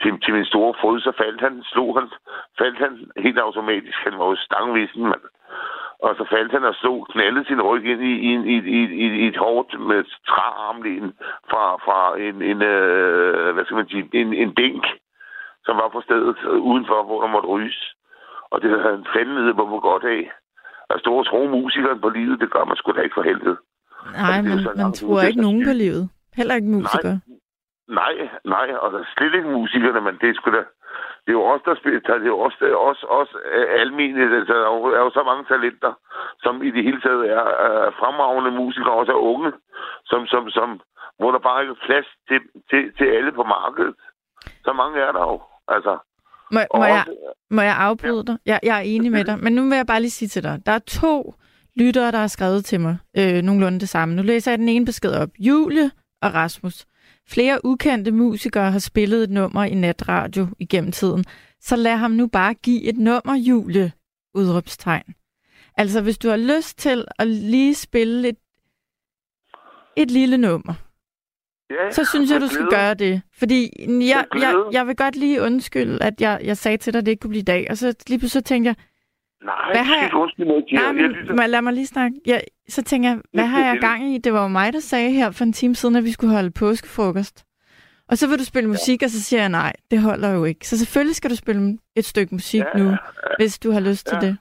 til, til min store fod, så faldt han, slog han, faldt han helt automatisk. Han var jo stangvissen, mand. Og så faldt han og slog, knaldede sin ryg ind i, i, i, i, i, i et hårdt med træarmlæn fra, fra en, en øh, hvad skal man sige, en, en bænk, som var på stedet udenfor, hvor der måtte ryges. Og det havde han fandme på hvor godt af. At stå og tro musikeren på livet, det gør man sgu da ikke for helvede. Nej, det er jo men så man langt tror ikke nogen på livet. Heller ikke musikere. Nej, nej, og der er slet ikke musikerne, men det er sgu da... Det er jo også der spiller, det er jo også, det er også, også øh, almene, altså, der er jo, er jo så mange talenter, som i det hele taget er, er fremragende musikere, også er unge, som, som, som, hvor der bare ikke er plads til, til, til alle på markedet. Så mange er der jo, altså. Må, Og må, jeg, også, må jeg afbryde dig? Jeg, jeg er enig med dig. Men nu vil jeg bare lige sige til dig. Der er to lyttere, der har skrevet til mig øh, nogenlunde det samme. Nu læser jeg den ene besked op. Julie og Rasmus. Flere ukendte musikere har spillet et nummer i natradio igennem tiden. Så lad ham nu bare give et nummer, Julie. Udråbstegn. Altså, hvis du har lyst til at lige spille et, et lille nummer, ja, så synes jeg, du skal gøre det. Fordi jeg, jeg, jeg vil godt lige undskylde, at jeg, jeg sagde til dig, at det ikke kunne blive i dag. Og så lige pludselig tænkte jeg, Nej, Hvad har jeg- undskyld mig, nej, jeg, må- lad mig lige snakke. Jeg, så tænker jeg, hvad har jeg gang i? Det var jo mig, der sagde her for en time siden, at vi skulle holde påskefrokost. Og så vil du spille musik, og så siger jeg nej, det holder jo ikke. Så selvfølgelig skal du spille et stykke musik Ja, nu, ja. hvis du har lyst til Ja. det.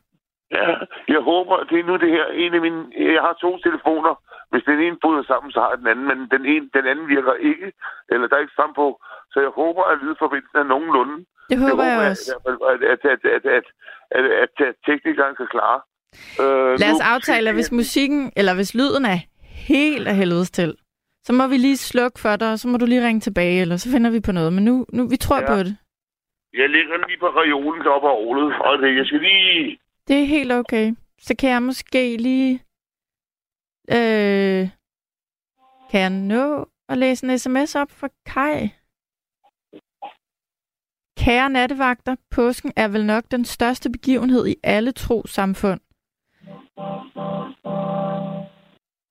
Ja, jeg håber, det er nu det her. En af mine, jeg har to telefoner. Hvis den ene bryder sammen, så har jeg den anden, men den, ene, den anden virker ikke, eller der er ikke strøm på. Så jeg håber, at lydforbindelsen er nogenlunde. Det håber jeg håber også. At, at, at, at, at, at, at, teknikeren kan klare. Øh, Lad os aftale, at hvis musikken, eller hvis lyden er helt af helvedes til, så må vi lige slukke for dig, og så må du lige ringe tilbage, eller så finder vi på noget. Men nu, nu vi tror Ja. på det. Jeg ligger lige på reolen deroppe af ålet, og det, jeg skal lige... Det er helt okay. Så kan jeg måske lige... Øh, kan jeg nå at læse en sms op for Kai? Kære nattevagter, påsken er vel nok den største begivenhed i alle trosamfund.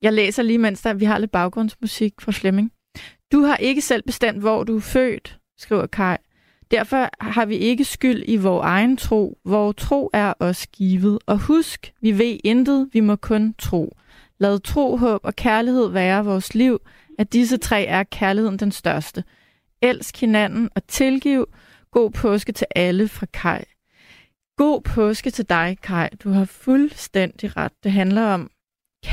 Jeg læser lige, mens der, vi har lidt baggrundsmusik fra Flemming. Du har ikke selv bestemt, hvor du er født, skriver Kai. Derfor har vi ikke skyld i vores egen tro. Vores tro er os givet. Og husk, vi ved intet, vi må kun tro. Lad tro, håb og kærlighed være vores liv. At disse tre er kærligheden den største. Elsk hinanden og tilgiv. God påske til alle fra Kai. God påske til dig, Kai. Du har fuldstændig ret. Det handler om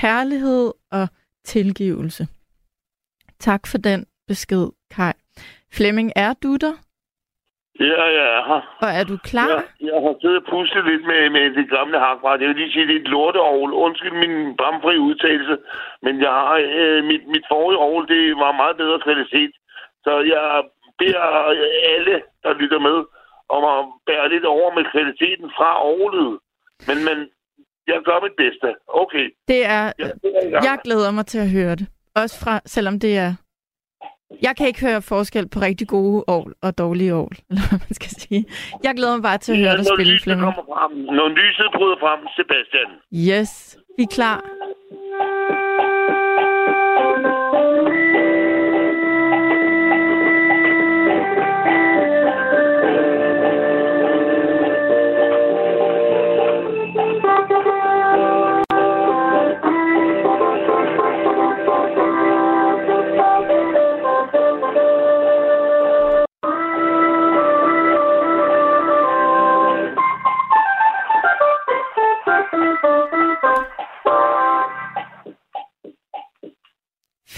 kærlighed og tilgivelse. Tak for den besked, Kai. Flemming, er du der? Ja, jeg er her. Og er du klar? Jeg, jeg har siddet og pustet lidt med, med det gamle hakbræt. Jeg vil lige sige, det er et lorteovl. Undskyld min bramfri udtalelse. Men jeg har, øh, mit, mit forrige ovl, det var meget bedre kvalitet. Så jeg beder alle, der lytter med, om at bære lidt over med kvaliteten fra ovlet. Men, men jeg gør mit bedste. Okay. Det er, Jeg, jeg, jeg glæder mig til at høre det. Også fra, selvom det er... Jeg kan ikke høre forskel på rigtig gode år og dårlige år, eller hvad man skal sige. Jeg glæder mig bare til at høre dig spille, Flemming. når lyset bryder frem, Sebastian. Yes, vi er klar.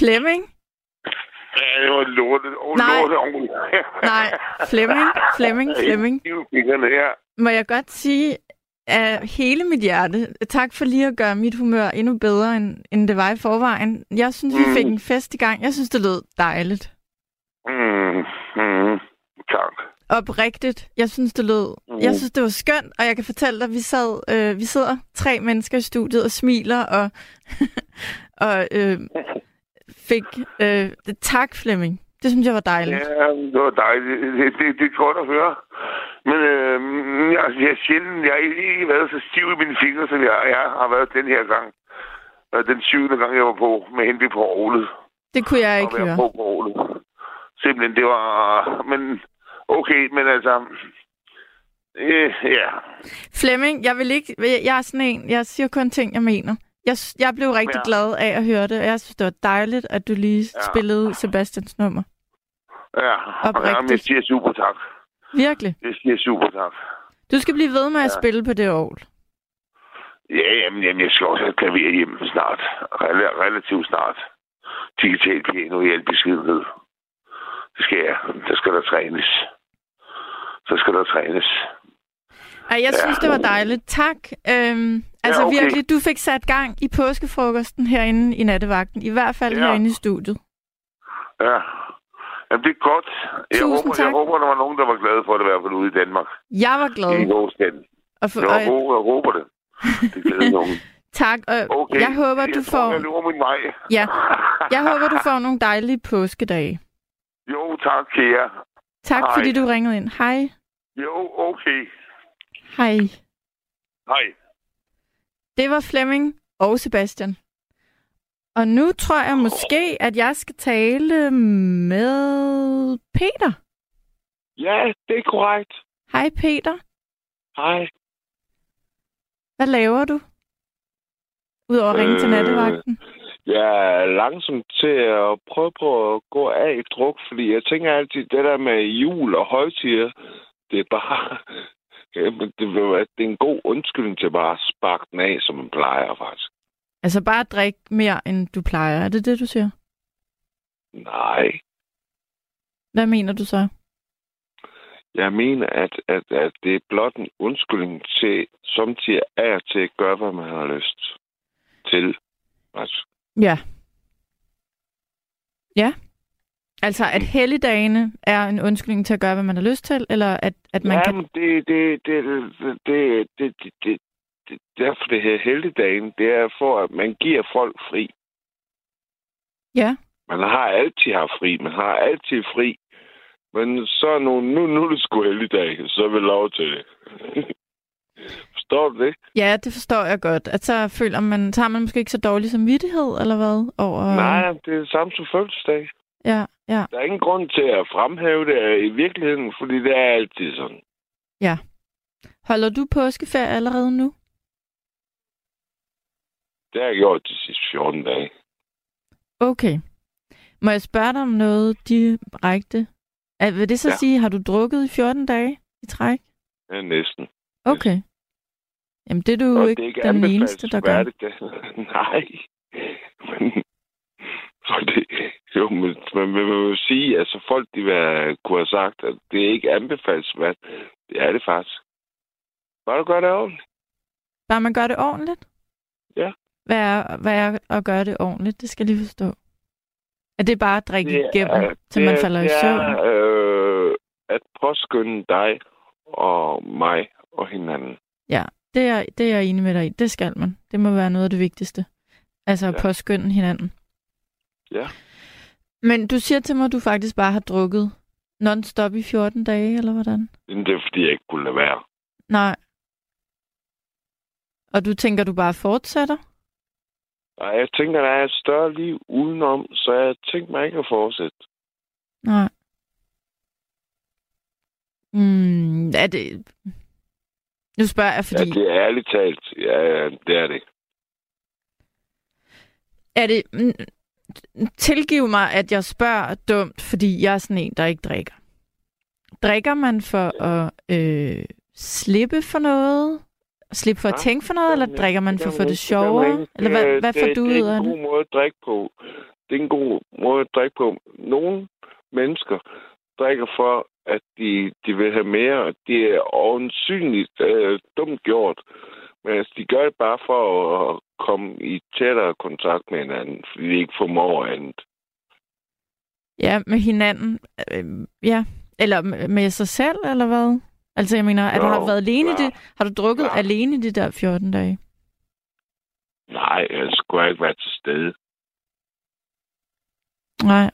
Flemming? Ja, det var lortet. Oh, Nej. lortet. Nej, Flemming, Flemming, Flemming. Må jeg godt sige af hele mit hjerte, tak for lige at gøre mit humør endnu bedre, end, end det var i forvejen. Jeg synes, vi Mm. fik en fest i gang. Jeg synes, det lød dejligt. Mm, mm, tak. Oprigtigt. Jeg synes, det lød... Mm. Jeg synes, det var skønt, og jeg kan fortælle dig, at vi, sad, øh, vi sidder tre mennesker i studiet og smiler, og, og øh, fik... Øh, det, tak, Flemming. Det synes jeg var dejligt. Ja, det var dejligt. Det, det, det er godt at høre. Men øh, jeg, jeg er sjældent, jeg har ikke været så stiv i mine fingre, som jeg, jeg har været den her gang. Øh, Den syvende gang, jeg var på med henblik på Aarhus. Det kunne jeg ikke høre. på Aarhus. Simpelthen, det var... Men okay, men altså... Øh, ja. Flemming, jeg vil ikke... Jeg er sådan en... Jeg siger kun ting, jeg mener. Jeg, jeg blev rigtig Ja. glad af at høre det, og jeg synes, det var dejligt, at du lige Ja. spillede Sebastians nummer. Ja, Oprigtigt. Jamen, jeg siger super tak. Virkelig. Jeg siger super tak. Du skal blive ved med at Ja. spille på det år. Ja, jamen, jamen, jeg skal også have klaver hjemme snart. Rel- relativt snart. Digital piano i al beskedenhed. Det skal jeg. Der skal der trænes. Så skal der trænes. Ej, jeg Ja. synes, det var dejligt. Tak. Øhm, altså okay. virkelig, du fik sat gang i påskefrokosten herinde i nattevagten. I hvert fald Ja. herinde i studiet. Ja. Jamen, det er godt. Jeg Tusind håber, tak. Jeg håber, der var nogen, der var glade for det, i hvert fald ude i Danmark. Jeg var glad. I hovedstaden. Og for, Jeg, og, håber, jeg håber det. Det glæder nogen. tak, og Okay. jeg håber, du jeg tror, får... jeg min vej. Ja, jeg håber, du får nogle dejlige påskedage. Jo, tak til jer. Tak, Hej. fordi du ringede ind. Hej. Jo, okay. Hej. Hej. Det var Flemming og Sebastian. Og nu tror jeg måske, at jeg skal tale med Peter. Ja, det er korrekt. Hej Peter. Hej. Hvad laver du? Udover at ringe til Øh, nattevagten. Jeg er langsomt til at prøve på at gå af i druk, fordi jeg tænker altid, det der med jul og højtider, det er bare... Det, det er en god undskyldning til bare at sparke den af, som man plejer faktisk. Altså bare drik mere, end du plejer. Er det det, du siger? Nej, Hvad mener du så? jeg mener, at, at, at det er blot en undskyldning til samtidig og til at gøre, hvad man har lyst til. Altså, Ja. Ja. Altså, at helligdagene er en undskyldning til at gøre, hvad man har lyst til, eller at, at man ja, kan... det, det, det, det, det, det, det, det, derfor det her heldigdagen, det er for, at man giver folk fri. Ja. Man har altid haft fri. Man har altid fri. Men så nu, nu, nu er det sgu heldigdag, så er vi lov til det. Forstår du det? Ja, det forstår jeg godt. At så føler man, så har man måske ikke så dårlig samvittighed, eller hvad? Over... Nej, det er det samme som fødselsdag. Ja, ja, Der er ingen grund til at fremhæve det i virkeligheden, fordi det er altid sådan. ja. Holder du påskeferie allerede nu? Det har jeg gjort de sidste 14 dage. Okay. Må jeg spørge dig om noget direkte? Er, vil det så ja. Sige, har du drukket i 14 dage i træk? Ja, næsten. Okay. Jamen, det er du jo Og ikke, det er den eneste, der gør. det. Nej. Men, det, Jo, men man vil jo sige, altså folk de vil kunne have sagt, at det ikke anbefales vand. Det er det faktisk. Bare du gør det ordentligt. Bare man gør det ordentligt? Ja. Hvad er, hvad er at gøre det ordentligt? Det skal jeg lige forstå. Er det bare at drikke Det er- igennem, til det man er- falder i det søvn? er, øh, at påskynde dig og mig og hinanden. Ja, det er, det er jeg enig med dig i. Det skal man. Det må være noget af det vigtigste. Altså at Ja. påskynde hinanden. Ja. Men du siger til mig, at du faktisk bare har drukket non-stop i 14 dage, eller hvordan? Det er, fordi jeg ikke kunne lade være. Nej. Og du tænker, du bare fortsætter? Og jeg tænker, der er et større liv udenom, så jeg tænker mig ikke at fortsætte. Nej. Mm, er det... Nu spørger jeg, fordi... Ja, det er ærligt talt. Ja, det er det. Er det... Tilgiv mig, at jeg spørger dumt, fordi jeg er sådan en, der ikke drikker. Drikker man for at øh, slippe for noget? Slippe for at Nej, tænke for noget, eller det drikker man det for at få det sjovere? Eller hvad, Det- hvad får det, du det ud er af en det? god måde at drikke på. Det er en god måde at drikke på. Nogle mennesker drikker for, at de, de vil have mere, det er åndsynligt øh, dumt gjort. Men altså, de gør det bare for at komme i tættere kontakt med hinanden, fordi de ikke formår andet. Ja, med hinanden. Øh, ja. Eller med sig selv, eller hvad? Altså, jeg mener, at du har været alene i klar. det. Har du drukket Klar. alene i de der 14 dage? Nej, ellers skulle jeg ikke være til stede. Nej.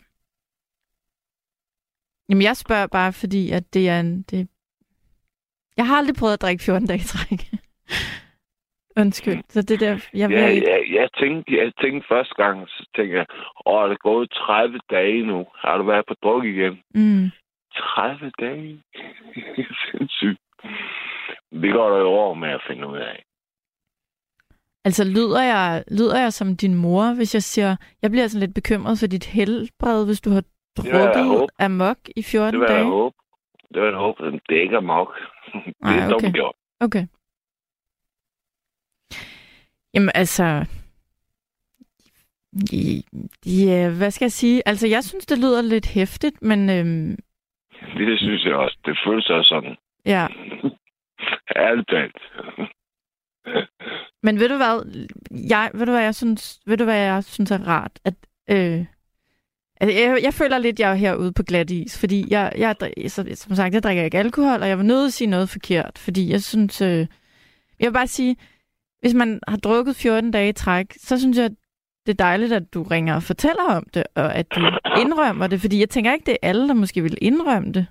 Jamen, jeg spørger bare, fordi at det er en... Det... Jeg har aldrig prøvet at drikke 14 dage i træk. Undskyld. Så det der... Jeg Ja, ikke... jeg, jeg, tænkte, jeg tænkte første gang, så tænkte jeg, åh, det er gået 30 dage nu. Har du været på druk igen? Mm. 30 dage? Sindssygt. Det går der jo over med at finde ud af. Altså, lyder jeg, lyder jeg som din mor, hvis jeg siger... Jeg bliver sådan lidt bekymret for dit helbred, hvis du har drukket amok i 14 Det vil jeg dage. håbe. Det vil jeg men Det er ikke amok. det er okay. dumt gjort. Okay. Jamen altså... Ja, hvad skal jeg sige? Altså, jeg synes, det lyder lidt hæftigt, men øhm, Det synes jeg også. Det føles også sådan. ja. Ærligt talt. Men ved du hvad? Jeg, ved du hvad jeg synes, ved du hvad jeg synes er rart? At, øh, jeg, jeg føler lidt, jeg er herude på glat is, fordi jeg, jeg, som sagt, jeg drikker ikke alkohol, og jeg var nødt til at sige noget forkert, fordi jeg synes, øh, jeg vil bare sige, hvis man har drukket 14 dage i træk, så synes jeg, det er dejligt, at du ringer og fortæller om det, og at du indrømmer det, fordi jeg tænker ikke, det er alle, der måske vil indrømme det.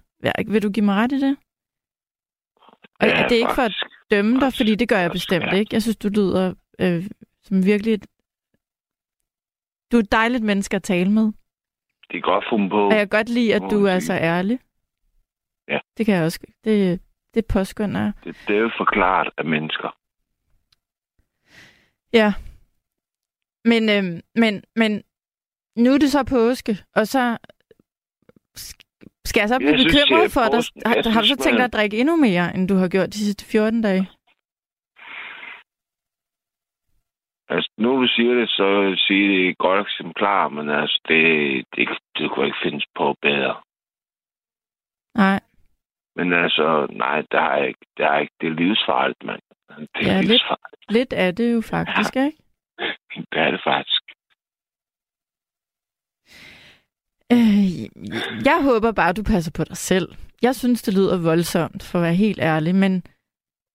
Vil- du give mig ret i det? Og ja, det er ikke for at dømme dig, fordi det gør jeg Faktisk, bestemt ikke. Jeg synes, du lyder øh, som virkelig et... Du er et dejligt menneske at tale med. Det er godt fundet på. Og jeg kan godt lide, at du er så ærlig. Ja. Det kan jeg også. Det, det påskynder jeg. Det, det er jo forklaret af mennesker. Ja. Men, øh, men, men nu er det så påske, og så skal jeg så blive Jeg bekymret at for dig. Har, har du så tænkt dig at drikke endnu mere, end du har gjort de sidste 14 dage? Altså, nu du siger det, så vil jeg sige, det er et godt eksemplar, men altså, det, det, det kunne ikke findes på bedre. Nej. Men altså, nej, der er ikke, der er ikke, det er livsfarligt, mand. Det er Ja, lidt. livsfarligt. Lidt er det jo faktisk, ikke? Det er det faktisk. Øh, jeg håber bare, du passer på dig selv. Jeg synes, det lyder voldsomt, for at være helt ærlig, men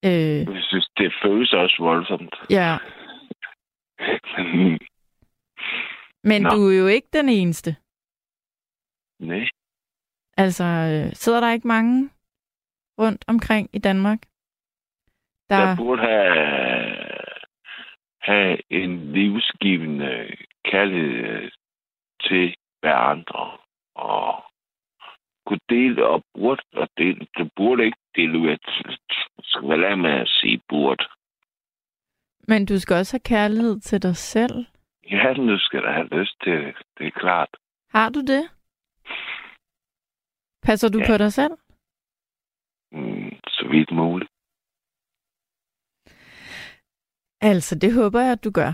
øh, Jeg synes, det føles også voldsomt. ja. Men, Men Nå. du er jo ikke den eneste. nej, Altså, øh, sidder der ikke mange rundt omkring i Danmark? Der, jeg burde have, have en livsgivende kærlighed til hver andre. Og kunne dele og burde og dele. Du burde ikke dele ud skal vel lade med at sige burde. men du skal også have kærlighed til dig selv. Ja, nu skal der have lyst til det. Det er klart. Har du det? Passer du Ja. på dig selv? Mm, så vidt muligt. Altså, det håber jeg, at du gør.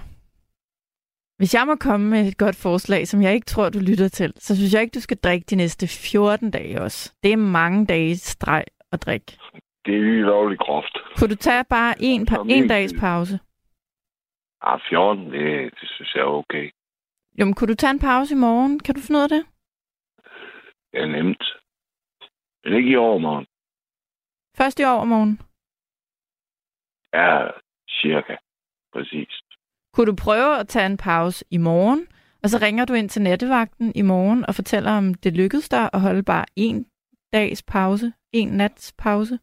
Hvis jeg må komme med et godt forslag, som jeg ikke tror, du lytter til, så synes jeg ikke, du skal drikke de næste 14 dage også. Det er mange dage streg at drikke. Det er lovligt groft. Kunne du tage bare en, pa- en dags pause? Ah, 14, det, det synes jeg er okay. Jo, men kunne du tage en pause i morgen? Kan du finde ud af det? Er nemt. Men ikke i overmorgen. Først i overmorgen. Ja, cirka. Præcis. Kunne du prøve at tage en pause i morgen, og så ringer du ind til nattevagten i morgen og fortæller, om det lykkedes dig at holde bare en dags pause, en nats pause?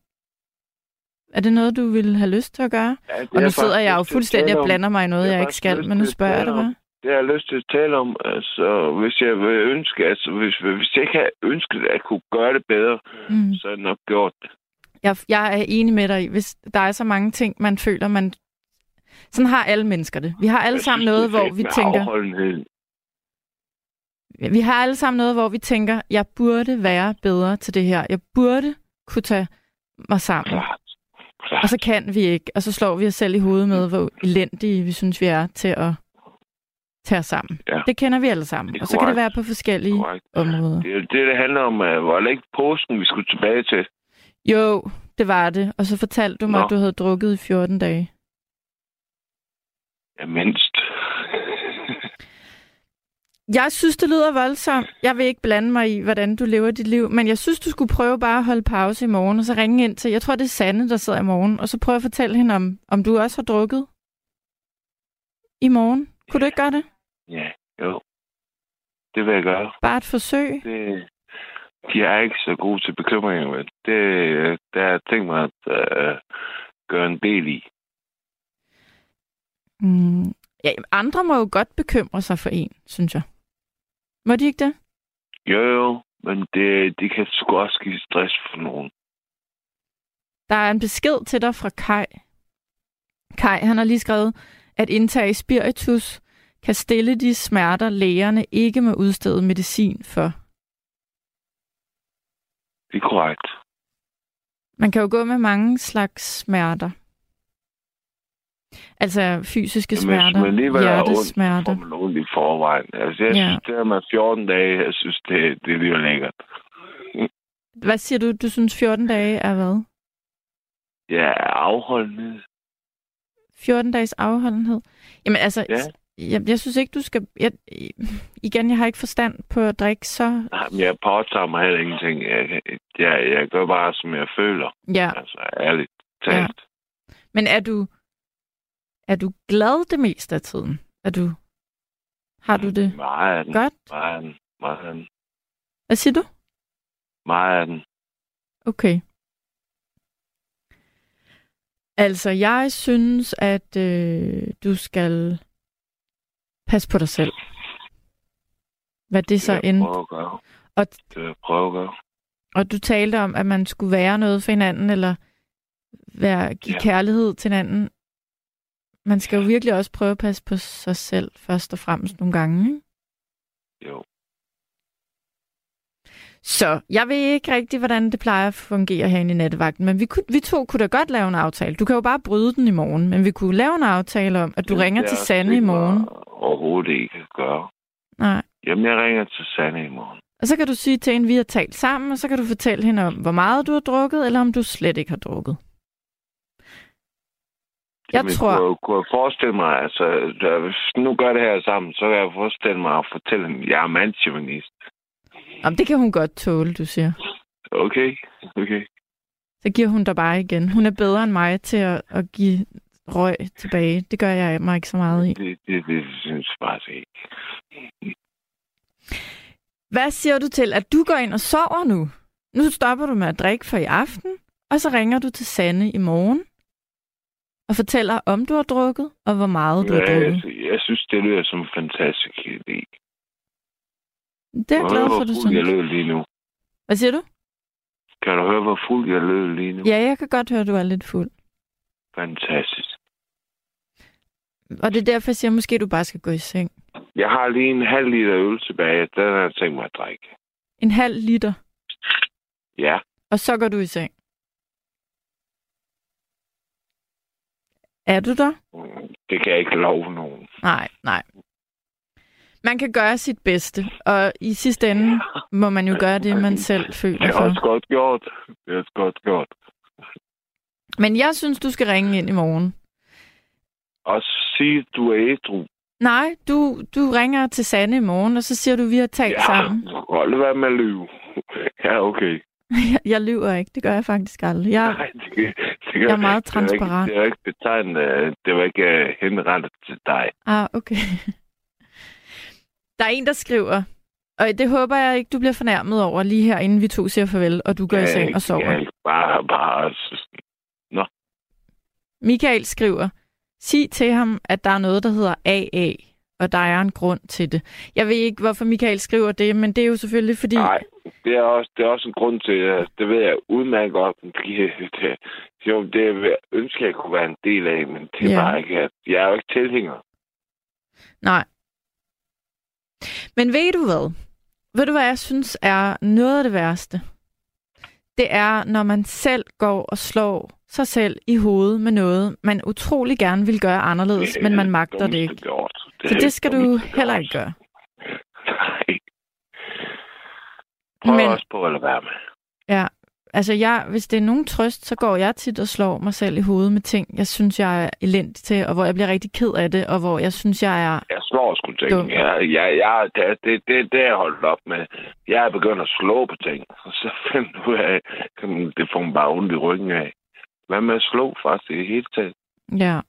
Er det noget, du ville have lyst til at gøre? Ja, det Og nu er sidder jeg jo fuldstændig og blander mig i noget, Det er jeg ikke skal, men nu spørger jeg dig bare. Det har jeg lyst til at tale om. Altså, hvis jeg vil ønske, altså, hvis, hvis jeg ikke havde ønsket at kunne gøre det bedre, Mm. så havde jeg nok gjort det. Jeg, jeg er enig med dig hvis der er så mange ting, man føler, man... Sådan har alle mennesker det. Vi har alle sammen noget, hvor vi tænker... Vi har alle sammen noget, hvor vi tænker, jeg burde være bedre til det her. Jeg burde kunne tage mig sammen. Klart. Klart. Og så kan vi ikke. Og så slår vi os selv i hovedet med, hvor elendige vi synes, vi er til at tage os sammen. Ja. Det kender vi alle sammen. Og så kan det være på forskellige Korrekt. områder. Det er det, det handler om. Var det ikke påsken, vi skulle tilbage til? Jo, det var det. Og så fortalte du mig, Nå. at du havde drukket i 14 dage. Ja, mindst. Jeg synes, det lyder voldsomt. Jeg vil ikke blande mig i, hvordan du lever dit liv, men jeg synes, du skulle prøve bare at holde pause i morgen, og så ringe ind til, jeg tror, det er Sanne, der sidder i morgen, og så prøve at fortælle hende, om, om du også har drukket i morgen. Kunne du ikke gøre det? ja, jo. Det vil jeg gøre. Bare et forsøg. Det, de er ikke så gode til bekymringer, men det, der har jeg tænkt mig at uh, gøre en del i. Mm. Ja, andre må jo godt bekymre sig for en, synes jeg. Må de ikke det? Jo, jo, men det, det kan sgu også give stress for nogen. Der er en besked til dig fra Kai. Kai, han har lige skrevet, at indtage spiritus kan stille de smerter, lægerne ikke må udstede medicin for. Det er korrekt. Man kan jo gå med mange slags smerter. Altså fysiske Jamen, smerter, hvis man lige vil have ondt, hjertesmerter. i forvejen. Altså, jeg Ja. ja. synes, det her med 14 dage, jeg synes, det, det lyder lækkert. Hvad siger du? Du synes 14 dage er hvad? Ja, afholdenhed. 14 dages afholdenhed? Jamen altså, Ja. jeg, jeg synes ikke, du skal... Jeg, igen, jeg har ikke forstand på at drikke så... Nej, men jeg påtager mig heller ingenting. Jeg, jeg, jeg gør bare, som jeg føler. Ja, Altså, ærligt talt. men er du... Er du glad det meste af tiden? Er du... Har du det Meget af den. godt? Meget af den. Meget af den. Hvad siger du? Meget af den. Okay. Altså, jeg synes, at øh, du skal passe på dig selv. Hvad det så end... Og- Det vil jeg prøve at gøre. Og du talte om, at man skulle være noget for hinanden, eller være, give. Ja. kærlighed til hinanden. Man skal jo virkelig også prøve at passe på sig selv, først og fremmest nogle gange. Jo. Så jeg ved ikke rigtig, hvordan det plejer at fungere herinde i nattevagten, men vi, kunne, vi to kunne da godt lave en aftale. Du kan jo bare bryde den i morgen, men vi kunne lave en aftale om, at du Det ringer er til Sanne i morgen. Overhovedet ikke gøre. Nej. Jamen, jeg ringer til Sanne i morgen. Og så kan du sige til hende, vi har talt sammen, og så kan du fortælle hende om, hvor meget du har drukket, eller om du slet ikke har drukket. Jeg Jamen, tror- Kunne, kunne jeg forestille mig, altså, hvis nu gør det her sammen, så kan jeg forestille mig at fortælle hende, at jeg er mandsjuvenist. Om det kan hun godt tåle, du siger. Okay, okay. Så giver hun dig bare igen. Hun er bedre end mig til at, at give røg tilbage. Det gør jeg mig ikke så meget i. Det, det, det synes jeg bare ikke. Hvad siger du til, at du går ind og sover nu? Nu stopper du med at drikke for i aften, og så ringer du til Sanne i morgen og fortæller, om du har drukket, og hvor meget du har Ja, drukket. jeg, jeg synes, det lyder som en fantastisk idé. Det er jeg glad for, du fuld jeg synes. lød lige nu? Hvad siger du? Kan du høre, hvor fuld jeg lød lige nu? Ja, jeg kan godt høre, du er lidt fuld. Fantastisk. Og det er derfor, jeg siger, at måske du bare skal gå i seng. Jeg har lige en halv liter øl tilbage. Den har jeg tænkt mig at drikke. En halv liter, Ja, og så går du i seng. Er du der? det kan jeg ikke love nogen. Nej, nej. Man kan gøre sit bedste, og i sidste ende må man jo gøre det, man selv Det føler er for. også godt gjort. Det er også godt gjort. Men jeg synes, du skal ringe ind i morgen. Og sige, du er ædru. Nej, du, du ringer til Sanne i morgen, og så siger du, vi har talt Ja, sammen. hold være med at lyve. Ja, okay. Jeg, jeg lyver ikke, det gør jeg faktisk aldrig. Jeg, Nej, det, det, det, Jeg er meget det var ikke- transparent. Det er ikke betegnet, det var ikke uh, henrettet til dig. ah, okay. Der er en, der skriver, og det håber jeg ikke, du bliver fornærmet over lige her, inden vi to siger farvel, og du går i seng og sover. Ja, bare, bare, Michael skriver, sig til ham, at der er noget, der hedder AA, og der er en grund til det. Jeg ved ikke, hvorfor Michael skriver det, men det er jo selvfølgelig fordi... Nej, det er, også, det er også en grund til, at det ved jeg udmærket godt. Det, det, jo, det jeg ønske, at jeg kunne være en del af, men det er Ja. bare ikke, jeg er jo ikke tilhænger. Nej. Men ved du hvad? Ved du, hvad jeg synes er noget af det værste? Det er, når man selv går og slår sig selv i hovedet med noget, man utrolig gerne vil gøre anderledes, Det men man magter det ikke. Gjort. Så er det skal du heller ikke gøre. Nej. Prøv Men- også på at lade være med. Ja, altså jeg, hvis det er nogen trøst, så går jeg tit og slår mig selv i hovedet med ting, jeg synes, jeg er elendig til, og hvor jeg bliver rigtig ked af det, og hvor jeg synes, jeg er... Jeg slår sgu ting. Dum. Jeg, jeg, jeg, det, det, det, det er jeg holdt op med. Jeg er begyndt at slå på ting, og så finder ud af, det får mig bare ondt i ryggen af. Hvad med at slå faktisk i det hele taget? Ja.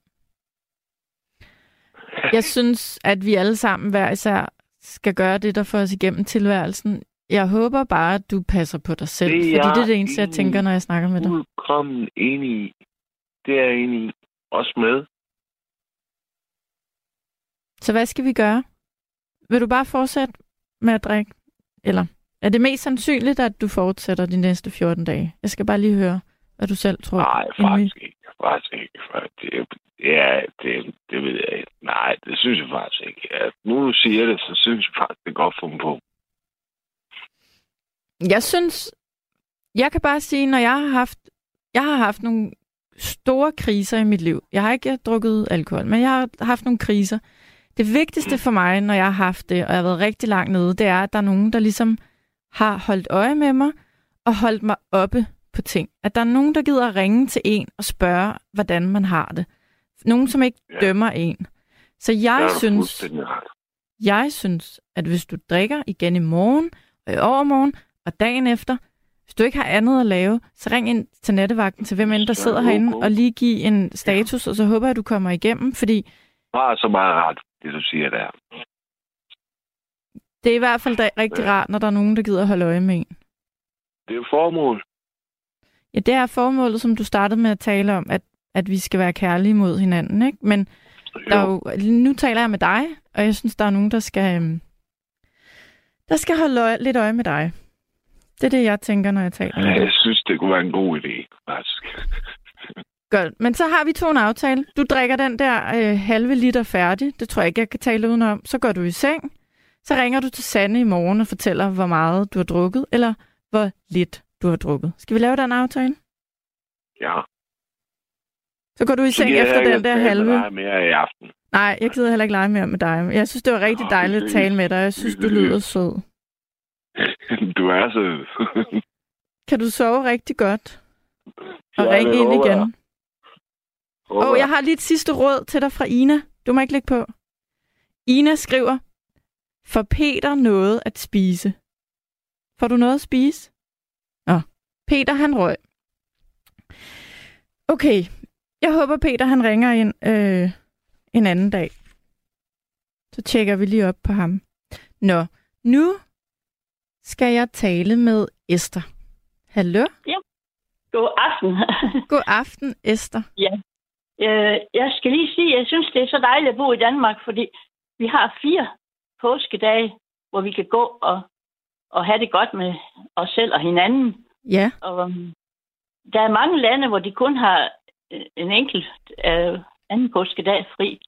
Jeg synes, at vi alle sammen hver især skal gøre det, der får os igennem tilværelsen. Jeg håber bare, at du passer på dig selv, Det fordi det er det eneste, jeg tænker, når jeg snakker med dig. Fuldkommen enig i. Det er jeg enig i. Også med. Så hvad skal vi gøre? Vil du bare fortsætte med at drikke? Eller er det mest sandsynligt, at du fortsætter de næste 14 dage? Jeg skal bare lige høre, hvad du selv tror. Nej, faktisk ikke. Faktisk ikke. Det, ja, det, det ved jeg ikke. Nej, det synes jeg faktisk ikke. Ja, nu du siger det, så synes jeg faktisk, det er godt fundet på. Jeg synes, jeg kan bare sige, når jeg har haft, jeg har haft nogle store kriser i mit liv. Jeg har ikke drukket alkohol, men jeg har haft nogle kriser. Det vigtigste for mig, når jeg har haft det, og jeg har været rigtig langt nede, det er, at der er nogen, der ligesom har holdt øje med mig og holdt mig oppe på ting. At der er nogen, der gider at ringe til en og spørge, hvordan man har det. Nogen, som ikke Ja. dømmer en. Så jeg synes, jeg synes, at hvis du drikker igen i morgen, og i overmorgen, og dagen efter, hvis du ikke har andet at lave, så ring ind til nattevagten til hvem end der Så er sidder det herinde, og lige give en status, og så håber jeg, at du kommer igennem, fordi har så meget ret, det du siger der. det er i hvert fald da rigtig Ja. rart, når der er nogen, der gider at holde øje med en. Det er formål. Ja, det er formålet, som du startede med at tale om, at, at vi skal være kærlige mod hinanden, ikke? Men der er jo, nu taler jeg med dig, og jeg synes, der er nogen, der skal, øhm, der skal holde øje, lidt øje med dig. Det er det, jeg tænker, når jeg taler med dig. jeg synes, det kunne være en god idé, faktisk. Godt, men så har vi to en aftale. Du drikker den der øh, halve liter færdig. Det tror jeg ikke, jeg kan tale udenom. Så går du i seng. Så ringer du til Sanne i morgen og fortæller, hvor meget du har drukket, eller hvor lidt du har drukket. Skal vi lave den aftale? Ja. Så går du i seng jeg efter den der halve. dig mere i aften. Nej, jeg gider heller ikke lege mere med dig. Jeg synes, det var rigtig Nå, dejligt at tale med dig. Jeg synes, du lyder sød. Du er så... Kan du sove rigtig godt? Og Ja, ringe ind håber jeg. igen. Åh, oh, jeg har lige et sidste råd til dig fra Ina. Du må ikke lægge på. Ina skriver, for Peter noget at spise. Får du noget at spise? Peter han røg. Okay, jeg håber Peter han ringer ind øh, en anden dag. Så tjekker vi lige op på ham. Nå, nu skal jeg tale med Esther. Hallo? God aften. God aften, Esther. Øh, jeg skal lige sige, at jeg synes, det er så dejligt at bo i Danmark, fordi vi har fire påskedage, hvor vi kan gå og, og have det godt med os selv og hinanden. Ja, Og, um, der er mange lande, hvor de kun har øh, en enkelt øh, anden påskedag fri.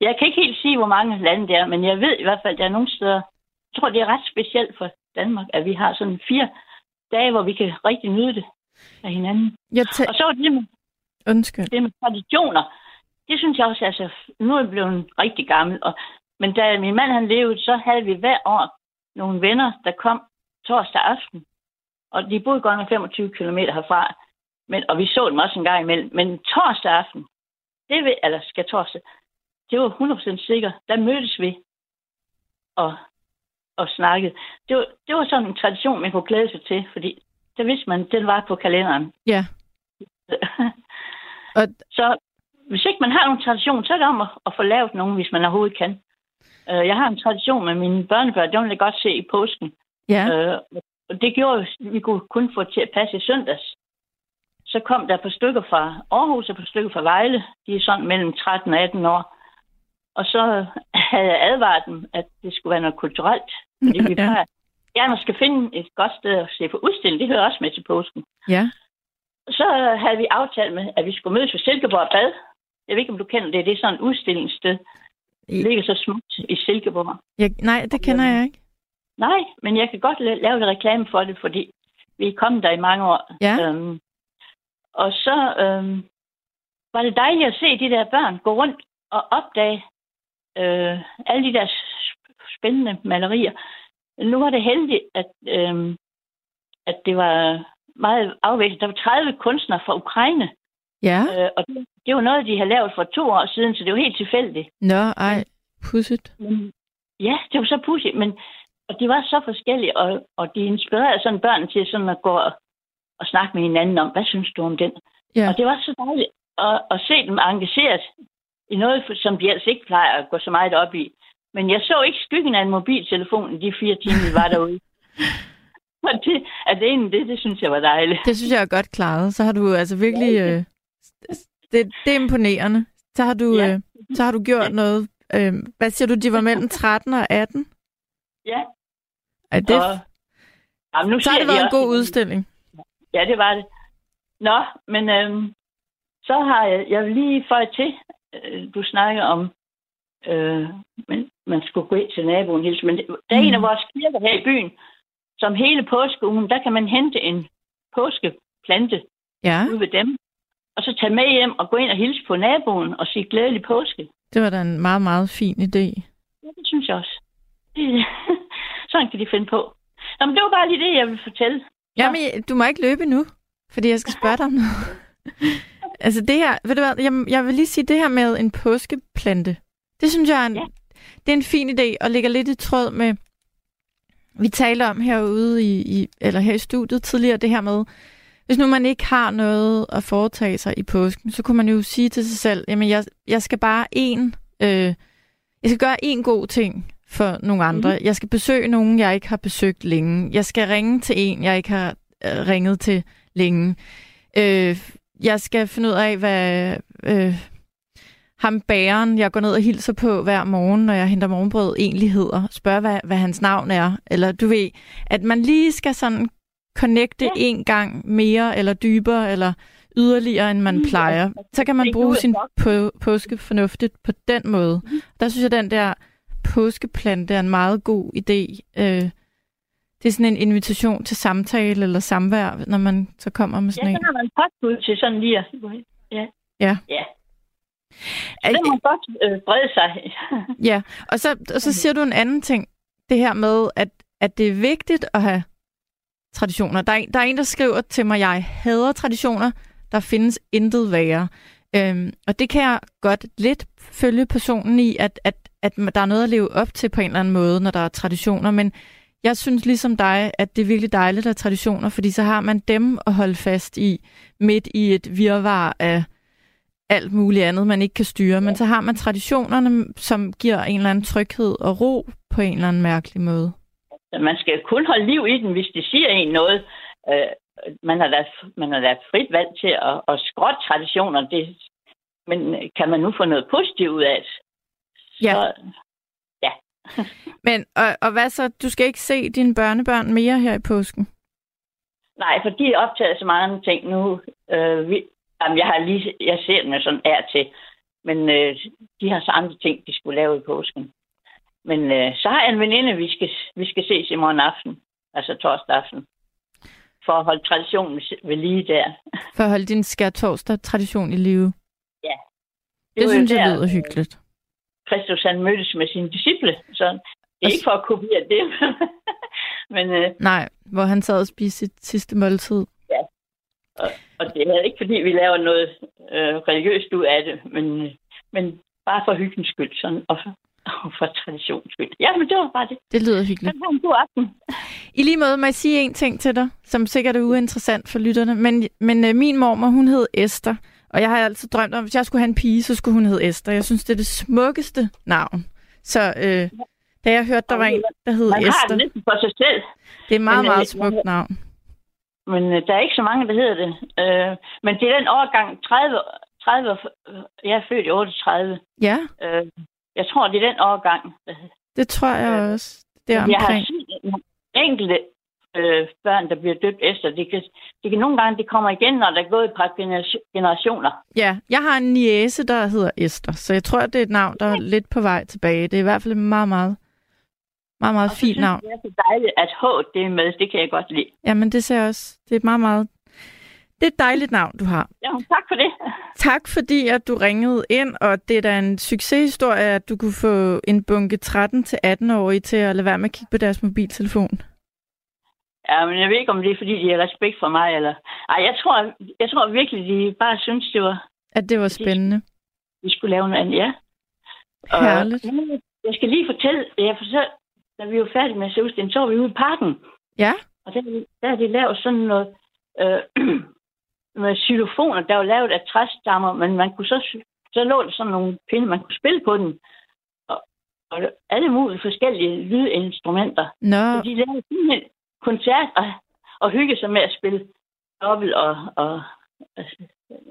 Jeg kan ikke helt sige, hvor mange lande det er, men jeg ved i hvert fald, at der er nogle steder, jeg tror, det er ret specielt for Danmark, at vi har sådan fire dage, hvor vi kan rigtig nyde det af hinanden. jeg tæ- Og så er det med Undskyld. det med traditioner, det synes jeg også, altså, nu er jeg blevet rigtig gammel, og, Men da min mand han levede, så havde vi hver år nogle venner, der kom torsdag aften. Og de boede godt nok 25 km herfra. Men, og vi så dem også en gang imellem. Men torsdag aften, det vil, eller skal torsdag, det var 100% sikkert. Der mødtes vi og, og snakkede. Det var, det var sådan en tradition, man kunne glæde sig til, fordi det vidste man, den var på kalenderen. Ja. Og- Så hvis ikke man har nogen tradition, så er det om at, at få lavet nogen, hvis man overhovedet kan. Uh, jeg har en tradition med mine børnebørn, det vil jeg godt se i påsken. Ja. Uh, og det gjorde, at vi kunne kun få til at passe i søndags. Så kom der par stykker fra Aarhus og par stykker fra Vejle. De er sådan mellem 13 og 18 år. Og så havde jeg advaret dem, at det skulle være noget kulturelt. Fordi vi Ja. plejer gerne skal finde et godt sted at se på udstilling. Det hører også med til påsken. Ja. Så havde vi aftalt med, at vi skulle mødes ved Silkeborg Bad. Jeg ved ikke, om du kender det. Det er sådan et udstillingssted. Det ligger så smukt i Silkeborg. Jeg, nej, det kender jeg ikke. Nej, men jeg kan godt la- lave lidt reklame for det, fordi vi er kommet der i mange år. Ja. Øhm, og så øhm, var det dejligt at se de der børn gå rundt og opdage øh, alle de der sp- spændende malerier. Nu var det heldigt, at, øhm, at det var meget afvægtet. Der var 30 kunstnere fra Ukraine, Ja. øh, og det, det var noget, de havde lavet for to år siden, så det var helt tilfældigt. Nå, ej, pudsigt. Men, ja, det var så pudsigt, men og de var så forskellige, og, og de inspirerede sådan børn til sådan at gå og, og snakke med hinanden om, hvad synes du om den? Ja. Og det var så dejligt at, at se dem engageret i noget, som de ellers ikke plejer at gå så meget op i. Men jeg så ikke skyggen af en mobiltelefon de fire timer, vi var derude. Og det, at det det, det synes jeg var dejligt. Det synes jeg er godt klaret. Så har du altså virkelig... Øh, det, det er imponerende. Så har du, Ja. øh, så har du gjort noget... Øh, hvad siger du, de var mellem 13 og 18? Ja. Er det, og, jamen, nu så har det de været en god udstilling. Ja, det var det. Nå, men øhm, så har jeg, jeg vil lige føje til, øh, du snakker om, øh, men man skulle gå ind til naboen hilse, men det, der er en af Mm. vores kirker her i byen, som hele påskeugen, der kan man hente en påskeplante Ja, ude ved dem, og så tage med hjem og gå ind og hilse på naboen og sige glædelig påske. det var da en meget, meget fin idé. Ja, det synes jeg også. Sådan kan de finde på. Nå, men det var bare lige det, jeg ville fortælle. Jamen, du må ikke løbe nu, fordi jeg skal spørge dig om noget. altså det her, ved du hvad, jeg, jeg vil lige sige det her med en påskeplante. Det synes jeg er en, Ja. det er en fin idé, og ligger lidt i tråd med, vi talte om herude i, i, eller her i studiet tidligere, det her med, hvis nu man ikke har noget at foretage sig i påsken, så kunne man jo sige til sig selv, jamen jeg, jeg skal bare en, øh, jeg skal gøre en god ting for nogle andre. Mm. Jeg skal besøge nogen, jeg ikke har besøgt længe. Jeg skal ringe til en, jeg ikke har øh, ringet til længe. Øh, jeg skal finde ud af, hvad øh, ham bæren, jeg går ned og hilser på hver morgen, når jeg henter morgenbrød, egentlig hedder. Spørg, hvad, hvad hans navn er. Eller du ved, at man lige skal sådan connecte Ja. en gang mere, eller dybere, eller yderligere, end man Mm, plejer. Så kan man bruge sin på, påske fornuftigt på den måde. Der synes jeg, den der påskeplante er en meget god idé. Øh, det er sådan en invitation til samtale eller samvær, når man så kommer med Ja, sådan en. så har man påskud til sådan lige at... Ja. Ja. Ja. Er- Det må godt øh, brede sig. Ja, og så, og så siger du en anden ting. Det her med, at, at det er vigtigt at have traditioner. Der er, en- der er en, der skriver til mig, jeg hader traditioner. Der findes intet værre. Øhm, og det kan jeg godt lidt følge personen i, at, at, at der er noget at leve op til på en eller anden måde, når der er traditioner. Men jeg synes ligesom dig, at det er virkelig dejligt at have traditioner, fordi så har man dem at holde fast i, midt i et virvar af alt muligt andet, man ikke kan styre. Men så har man traditionerne, som giver en eller anden tryghed og ro på en eller anden mærkelig måde. Man skal kun holde liv i den, hvis de siger en noget. Øh, man har da, man har da frit valg til at, at skråtte traditioner. Det, men kan man nu få noget positivt ud af det? Ja. Så, Men, og, og hvad så? Du skal ikke se dine børnebørn mere her i påsken? nej, for de er optaget så mange ting nu. Øh, vi, jamen, jeg, har lige, jeg ser dem sådan af til. Men øh, de har så andre ting, de skulle lave i påsken. Men øh, så har jeg en veninde, vi skal, vi skal ses i morgen aften. Altså torsdag aften. For at holde traditionen ved- lige der. For at holde din skærtorsdag tradition i live. Det, Det, det synes jeg der, lyder hyggeligt. Kristus han mødtes med sine disciple. Så det er ikke for at kopiere det. Men, øh, Nej, hvor han sad og spiste sit sidste måltid. og, og det er ikke, fordi vi laver noget øh, religiøst ud af det, men, men bare for hyggens skyld, sådan, og for, og for traditions skyld. Ja, men det var bare det. Det lyder hyggeligt. Ha' en god aften. I lige måde må jeg sige en ting til dig, som sikkert er uinteressant for lytterne. Men, men øh, min mormor, hun hed Esther. Og jeg har altid drømt om, at hvis jeg skulle have en pige, så skulle hun hedde Esther. Jeg synes, det er det smukkeste navn. Så øh, da jeg hørte, der var en, der hed Man har Esther, det for sig selv, det er et meget, Men, øh, meget smukt jeg- navn. men øh, der er ikke så mange, der hedder det. Øh, men det er den årgang 30, 30 øh, jeg er født i 38. Ja, Øh, jeg tror, det er den årgang. det tror jeg Øh, også. Det er Jeg har omkring. set nogle enkelte øh, børn, der bliver døbt efter. Det kan, det kan nogle gange, det kommer igen, når der er gået et par generation- generationer. Ja, jeg har en niece, der hedder Esther, så jeg tror, det er et navn, der er lidt på vej tilbage. Det er i hvert fald et meget, meget, meget, meget fint navn. Det er så dejligt, at H det er med. Det kan jeg godt lide. Jamen, det ser jeg også. Det er et meget, meget... Det er et dejligt navn, du har. Ja, tak for det. Tak fordi, at du ringede ind, og det er da en succeshistorie, at du kunne få en bunke 13-18-årige til at lade være med at kigge på deres mobiltelefon. Ja, men jeg ved ikke, om det er, fordi de har respekt for mig, eller... Ej, jeg tror, jeg tror virkelig, de bare synes, det var, At det var spændende. vi skulle lave noget andet, ja. Herligt. Og, jeg skal lige fortælle, jeg fortælle, da vi var færdige med Søvsten, så var vi ude i parken, Ja, og der, der har de lavet sådan noget øh, med xylofoner, der var lavet af træstammer, men man kunne så, så lå der sådan nogle pinde, man kunne spille på den, og, alle mulige forskellige lydinstrumenter. nå, Så de lavede simpelthen koncert og, og hygge sig med at spille dobbelt og... og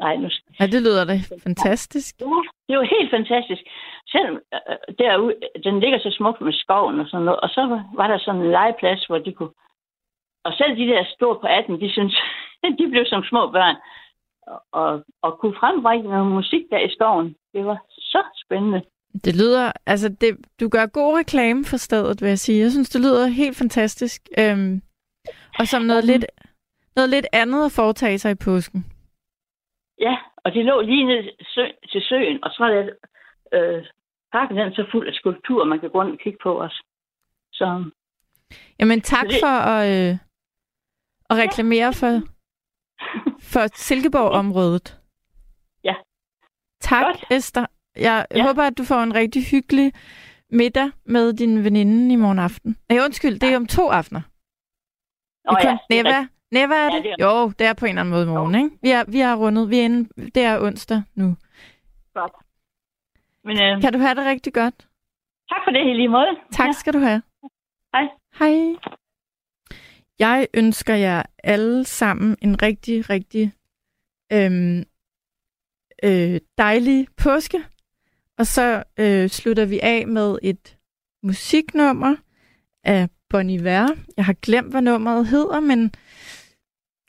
nej, nu ja, det lyder da fantastisk. Ja, det var helt fantastisk. Selvom øh, derude, den ligger så smukt med skoven og sådan noget, og så var der sådan en legeplads, hvor de kunne... Og selv de der store på 18, de synes, de blev som små børn. Og, og, og kunne frembringe noget musik der i skoven. Det var så spændende. Det lyder, altså det, du gør god reklame for stedet, vil jeg sige. Jeg synes, det lyder helt fantastisk. Øhm, og som noget lidt, noget lidt andet at foretage sig i påsken. Ja, og det lå lige ned sø, til søen, og så er det, øh, parken den er så fuld af skulpturer, man kan gå rundt og kigge på os. Så Jamen tak Det- for at, øh, at reklamere for, for Silkeborg-området. Ja. Tak, Godt. Esther. Jeg Ja. håber, at du får en rigtig hyggelig middag med din veninde i morgen aften. Nej, undskyld, det er om to aftener. Nå ja, er Neva, Neva er Ja, det? er- Jo, det er på en eller anden måde i morgen, ikke? Vi er, vi er rundet. Vi er inde, det er onsdag nu. godt. Men øh, Kan du have det rigtig godt? tak for det i lige måde. Tak skal du have. Hej. Hej. Jeg ønsker jer alle sammen en rigtig, rigtig øhm, øh, dejlig påske. Og så øh, slutter vi af med et musiknummer af Bon Iver. Jeg har glemt, hvad nummeret hedder, men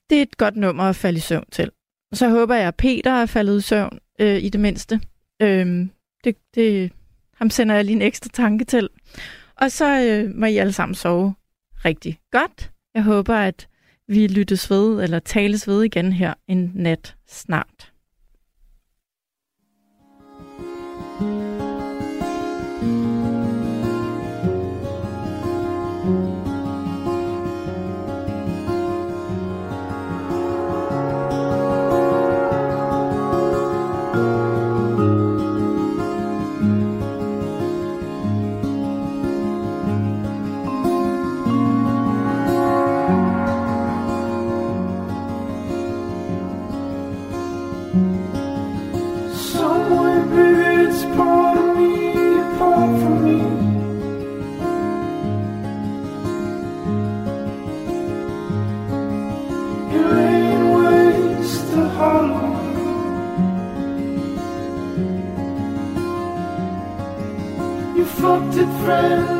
det er et godt nummer at falde i søvn til. Og så håber jeg, at Peter er faldet i søvn øh, i det mindste. Øh, det, det, ham sender jeg lige en ekstra tanke til. Og så øh, må I alle sammen sove rigtig godt. Jeg håber, at vi lyttes ved, eller tales ved igen her en nat snart. Friend.